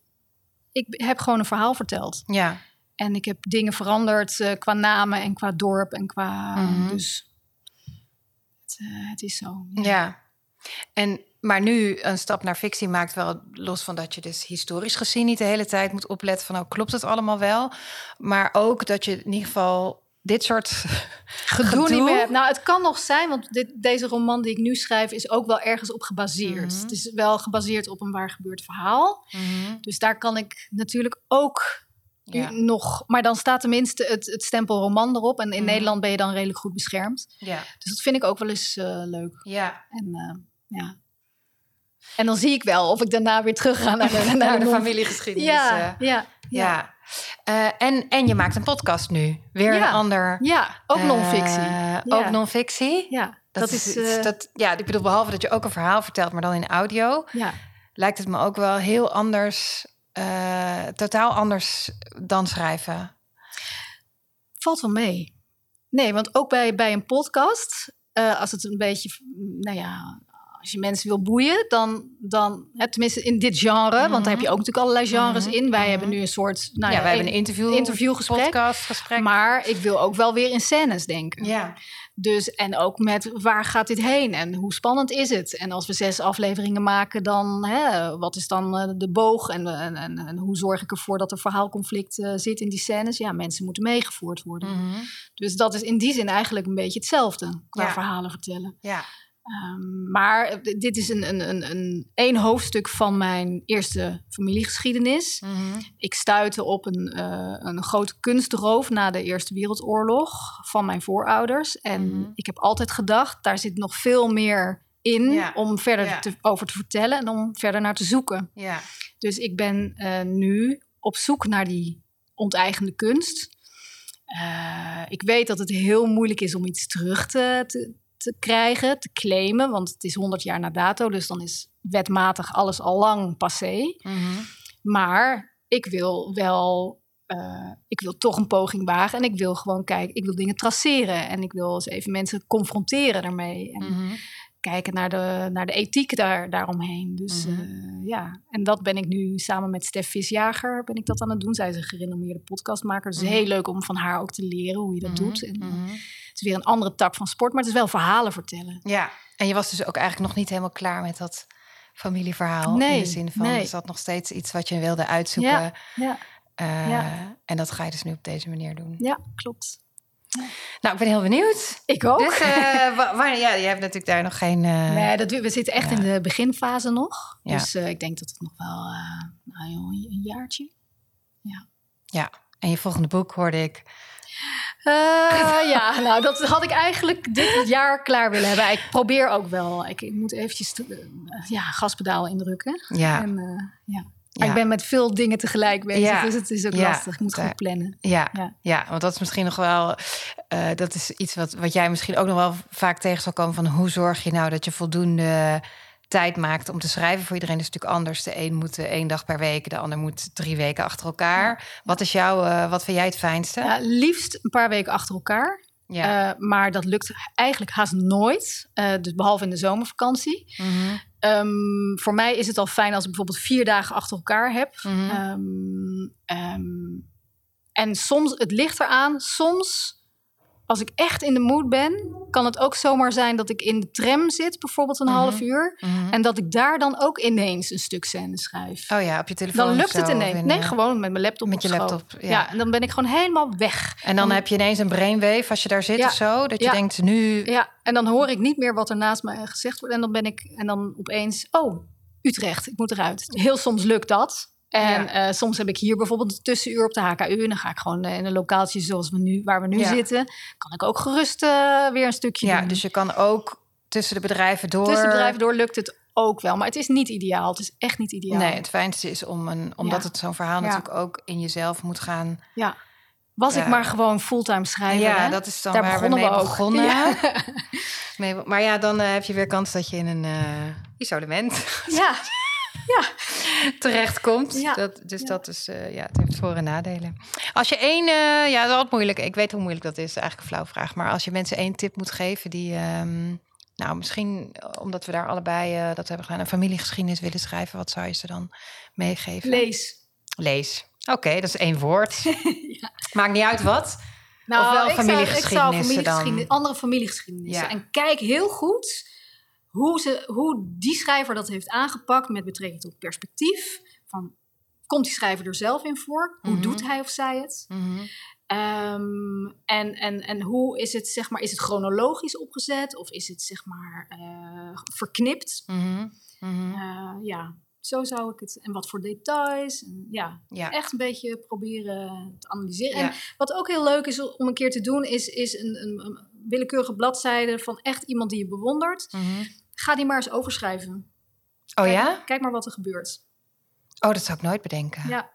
S1: ik heb gewoon een verhaal verteld.
S2: Ja.
S1: En ik heb dingen veranderd eh, qua namen en qua dorp en qua.
S2: Mhm.
S1: Dus het, eh, het is zo.
S2: Ja. En, maar nu een stap naar fictie maakt wel los van dat je dus historisch gezien niet de hele tijd moet opletten van oh, klopt het allemaal wel? Maar ook dat je in ieder geval dit soort <laughs>
S1: gedoe, niet meer hebt. Nou, het kan nog zijn, want dit, deze roman die ik nu schrijf is ook wel ergens op gebaseerd.
S2: Mhm.
S1: Het is wel gebaseerd op een waar gebeurd verhaal. Dus daar kan ik natuurlijk ook
S2: Ja.
S1: nog... Maar dan staat tenminste het, het stempel roman erop. En in
S2: Mhm.
S1: Nederland ben je dan redelijk goed beschermd.
S2: Ja.
S1: Dus dat vind ik ook wel eens eh, leuk.
S2: Ja.
S1: En eh, ja... En dan zie ik wel of ik daarna weer terug ga naar de, naar <laughs>
S2: Naar de familiegeschiedenis.
S1: Ja,
S2: eh.
S1: ja, ja,
S2: ja. En, en je maakt een podcast nu. Weer een ander.
S1: ja. Ook non-fictie.
S2: Ook non-fictie.
S1: Ja, dat, is... eh,
S2: dat, ja, ik bedoel, behalve dat je ook een verhaal vertelt, maar dan in audio,
S1: ja.
S2: lijkt het me ook wel heel anders, eh, totaal anders dan schrijven.
S1: Valt wel mee. Nee, want ook bij, bij een podcast, eh, als het een beetje, nou ja, als je mensen wil boeien, dan, dan hè, tenminste in dit genre, want daar heb je ook natuurlijk allerlei genres
S2: Mhm.
S1: in. Wij
S2: Mhm.
S1: hebben nu een soort, nou
S2: ja,
S1: ja,
S2: wij hebben een interview,
S1: interviewgesprek.
S2: podcast, gesprek.
S1: Maar ik wil ook wel weer in scènes denken.
S2: ja,
S1: Dus en ook met waar gaat dit heen en hoe spannend is het? En als we zes afleveringen maken, dan hè, wat is dan eh, de boog en, en, en, en hoe zorg ik ervoor dat er verhaalconflict eh, zit in die scènes? Ja, mensen moeten meegevoerd worden.
S2: Mhm.
S1: Dus dat is in die zin eigenlijk een beetje hetzelfde qua
S2: Ja.
S1: verhalen vertellen.
S2: ja.
S1: Ehm, maar dit is een, een, een, een één hoofdstuk van mijn eerste familiegeschiedenis.
S2: Mhm.
S1: Ik stuitte op een, eh, een grote kunstroof na de Eerste Wereldoorlog van mijn voorouders. En
S2: Mhm.
S1: ik heb altijd gedacht, daar zit nog veel meer in
S2: Ja.
S1: om verder
S2: Ja.
S1: te, over te vertellen en om verder naar te zoeken.
S2: ja.
S1: Dus ik ben eh, nu op zoek naar die onteigende kunst. Eh, ik weet dat het heel moeilijk is om iets terug te, te, te krijgen, te claimen, want het is 100 jaar na dato, dus dan is wetmatig alles al lang passé.
S2: Mhm.
S1: Maar ik wil wel, eh, ik wil toch een poging wagen en ik wil gewoon kijken, ik wil dingen traceren en ik wil eens even mensen confronteren daarmee. En
S2: Mhm.
S1: kijken naar de, naar de ethiek daar, daaromheen. Dus
S2: Mhm.
S1: eh, ja, en dat ben ik nu samen met Stef Visjager ben ik dat aan het doen. Zij is een gerenommeerde podcastmaker. Dus het is heel leuk om van haar ook te leren hoe je dat doet. En, is weer een andere tak van sport, maar het is wel verhalen vertellen.
S2: Ja, en je was dus ook eigenlijk nog niet helemaal klaar met dat familieverhaal. in
S1: Nee,
S2: de zin van,
S1: nee.
S2: is dat nog steeds iets wat je wilde uitzoeken?
S1: Ja, ja,
S2: Eh,
S1: ja.
S2: En dat ga je dus nu op deze manier doen.
S1: ja, klopt.
S2: Nou, ik ben heel benieuwd.
S1: Ik ook.
S2: Dus eh, wa- wanneer, ja, je hebt natuurlijk daar nog geen... eh,
S1: nee, dat, we zitten echt
S2: ja.
S1: in de beginfase nog.
S2: Ja.
S1: Dus eh, ik denk dat het nog wel eh, nou, een jaartje.
S2: Ja, en je volgende boek hoorde ik.
S1: Eh, <laughs> ja, nou, dat had ik eigenlijk dit jaar klaar willen hebben. Ik probeer ook wel. Ik, ik moet eventjes eh, ja, gaspedaal indrukken.
S2: Ja,
S1: En, eh, ja.
S2: ja.
S1: Ik ben met veel dingen tegelijk bezig,
S2: Ja.
S1: dus het is ook
S2: Ja.
S1: lastig. Ik moet goed plannen.
S2: Ja,
S1: Ja.
S2: want dat is misschien nog wel... dat is iets wat, wat jij misschien ook nog wel vaak tegen zal komen... van hoe zorg je nou dat je voldoende tijd maakt om te schrijven. Voor iedereen is natuurlijk anders. De een moet eh, één dag per week, de ander moet drie weken achter elkaar. Wat is jouw, eh, wat vind jij het fijnste?
S1: Ja, liefst een paar weken achter elkaar.
S2: Ja.
S1: Eh, maar dat lukt eigenlijk haast nooit. Dus behalve in de zomervakantie.
S2: Mhm,
S1: Ehm, voor mij is het al fijn als ik bijvoorbeeld vier dagen achter elkaar heb.
S2: mhm.
S1: Ehm, ehm, en soms, het ligt eraan, soms als ik echt in de mood ben, kan het ook zomaar zijn dat ik in de tram zit, bijvoorbeeld een
S2: Mhm.
S1: half uur.
S2: Mhm.
S1: En dat ik daar dan ook ineens een stuk scène schrijf.
S2: Oh ja, op je telefoon
S1: dan lukt het ineens.
S2: in,
S1: Nee,
S2: eh,
S1: gewoon met mijn laptop
S2: met je laptop, ja.
S1: Ja. en dan ben ik gewoon helemaal weg.
S2: En dan heb je ineens een brainwave als je daar zit
S1: Ja.
S2: of zo. Dat je
S1: Ja.
S2: denkt, nu...
S1: Ja, en dan hoor ik niet meer wat er naast me gezegd wordt. En dan ben ik, en dan opeens, oh, Utrecht, ik moet eruit. Heel soms lukt dat. En
S2: Ja.
S1: eh, soms heb ik hier bijvoorbeeld een tussenuur op de HKU. En dan ga ik gewoon eh, in een lokaaltje zoals we nu, waar we nu
S2: Ja.
S1: zitten. Kan ik ook gerust eh, weer een stukje
S2: Ja,
S1: doen.
S2: dus je kan ook tussen de bedrijven door...
S1: Tussen bedrijven door lukt het ook wel. Maar het is niet ideaal. Het is echt niet ideaal.
S2: Nee, het fijnste is om een, omdat
S1: Ja.
S2: het zo'n verhaal natuurlijk ook in jezelf moet gaan
S1: Ja, Was ik maar gewoon fulltime schrijver.
S2: ja,
S1: hè?
S2: dat is dan
S1: Daar
S2: waar we mee
S1: we
S2: begonnen. <laughs> Maar ja, dan heb je weer kans dat je in een isolement
S1: ja. <laughs> <laughs>
S2: terechtkomt.
S1: Ja.
S2: Dat, dus
S1: Ja.
S2: dat is, eh, ja, het heeft voor- en nadelen. Als je één, eh, ja, dat is altijd moeilijk. Ik weet hoe moeilijk dat is, eigenlijk een flauw vraag. Maar als je mensen één tip moet geven die, ehm, nou, misschien eh, omdat we daar allebei dat hebben gedaan, een familiegeschiedenis willen schrijven, wat zou je ze dan meegeven?
S1: Lees.
S2: Lees. Oké, dat is één woord. <laughs> Maakt niet uit wat.
S1: Nou,
S2: Of wel
S1: ik zou- ik zou
S2: familiegeschiedenissen- dan?
S1: Andere familiegeschiedenissen.
S2: Ja.
S1: En kijk heel goed hoe, ze, hoe die schrijver dat heeft aangepakt met betrekking tot perspectief. Van, komt die schrijver er zelf in voor? Hoe
S2: Mhm.
S1: doet hij of zij het? Ehm, en, en, en hoe is het, zeg maar, is het chronologisch opgezet? Of is het, zeg maar, eh, verknipt?
S2: Mhm. Mhm.
S1: Eh, ja, zo zou ik het. En wat voor details. En ja,
S2: Ja.
S1: echt een beetje proberen te analyseren.
S2: Ja.
S1: En wat ook heel leuk is om een keer te doen, is, is een, een, een willekeurige bladzijde van echt iemand die je bewondert.
S2: Mhm.
S1: Ga die maar eens overschrijven.
S2: Oh
S1: Kijk-
S2: ja?
S1: Kijk maar wat er gebeurt.
S2: Oh, dat zou ik nooit bedenken.
S1: Ja,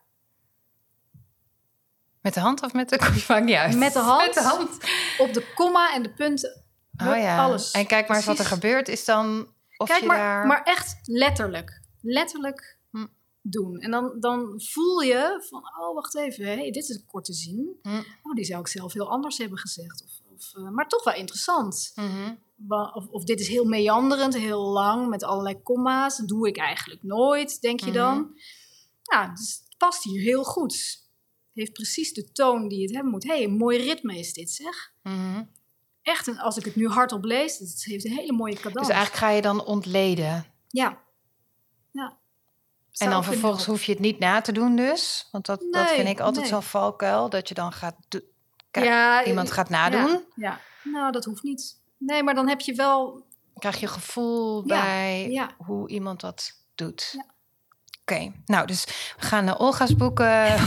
S2: Met de hand of met de <laughs> Maakt niet uit.
S1: Met de hand.
S2: Met de hand.
S1: op de komma en de punten.
S2: Oh ja.
S1: Alles.
S2: En kijk maar eens wat er gebeurt. Is dan of
S1: Kijk
S2: je
S1: maar,
S2: daar...
S1: maar echt letterlijk. Letterlijk
S2: Hm.
S1: doen. En dan, dan voel je van, oh wacht even, hé, dit is een korte zin.
S2: Hm.
S1: Oh, die zou ik zelf heel anders hebben gezegd. Of, of, eh, maar toch wel interessant.
S2: Mhm.
S1: Wa- Of, of dit is heel meanderend, heel lang, met allerlei komma's. Dat doe ik eigenlijk nooit, denk je dan. Ja, dus het past hier heel goed. Het heeft precies de toon die het hebben moet. Hé, hey, een mooi ritme is dit, zeg.
S2: Mhm.
S1: Echt, een, als ik het nu hardop lees, het heeft een hele mooie cadans.
S2: Dus eigenlijk ga je dan ontleden.
S1: Ja. ja.
S2: En dan vervolgens hoef je het niet na te doen dus. Want dat, dat vind ik altijd
S1: nee.
S2: zo'n valkuil. Dat je dan gaat...
S1: ja,
S2: iemand
S1: eh,
S2: gaat nadoen.
S1: Ja, ja, nou dat hoeft niet. Nee, maar dan heb je wel.
S2: krijg je gevoel
S1: Ja,
S2: bij
S1: ja.
S2: hoe iemand dat doet.
S1: Ja.
S2: Oké, nou dus we gaan naar Olga's boeken <laughs>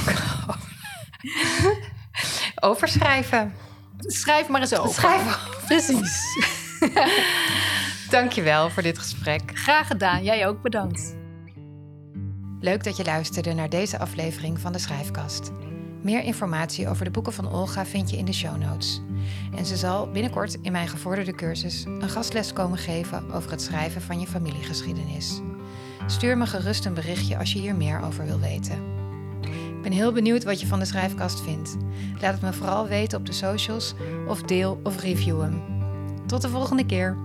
S2: overschrijven.
S1: Schrijf maar eens over.
S2: Schrijf
S1: Precies. <laughs>
S2: Dankjewel voor dit gesprek.
S1: Graag gedaan. Jij ook bedankt.
S2: Leuk dat je luisterde naar deze aflevering van de Schrijfkast. Meer informatie over de boeken van Olga vind je in de show notes. En ze zal binnenkort in mijn gevorderde cursus een gastles komen geven over het schrijven van je familiegeschiedenis. Stuur me gerust een berichtje als je hier meer over wil weten. Ik ben heel benieuwd wat je van de schrijfkast vindt. Laat het me vooral weten op de socials of deel of review hem. Tot de volgende keer.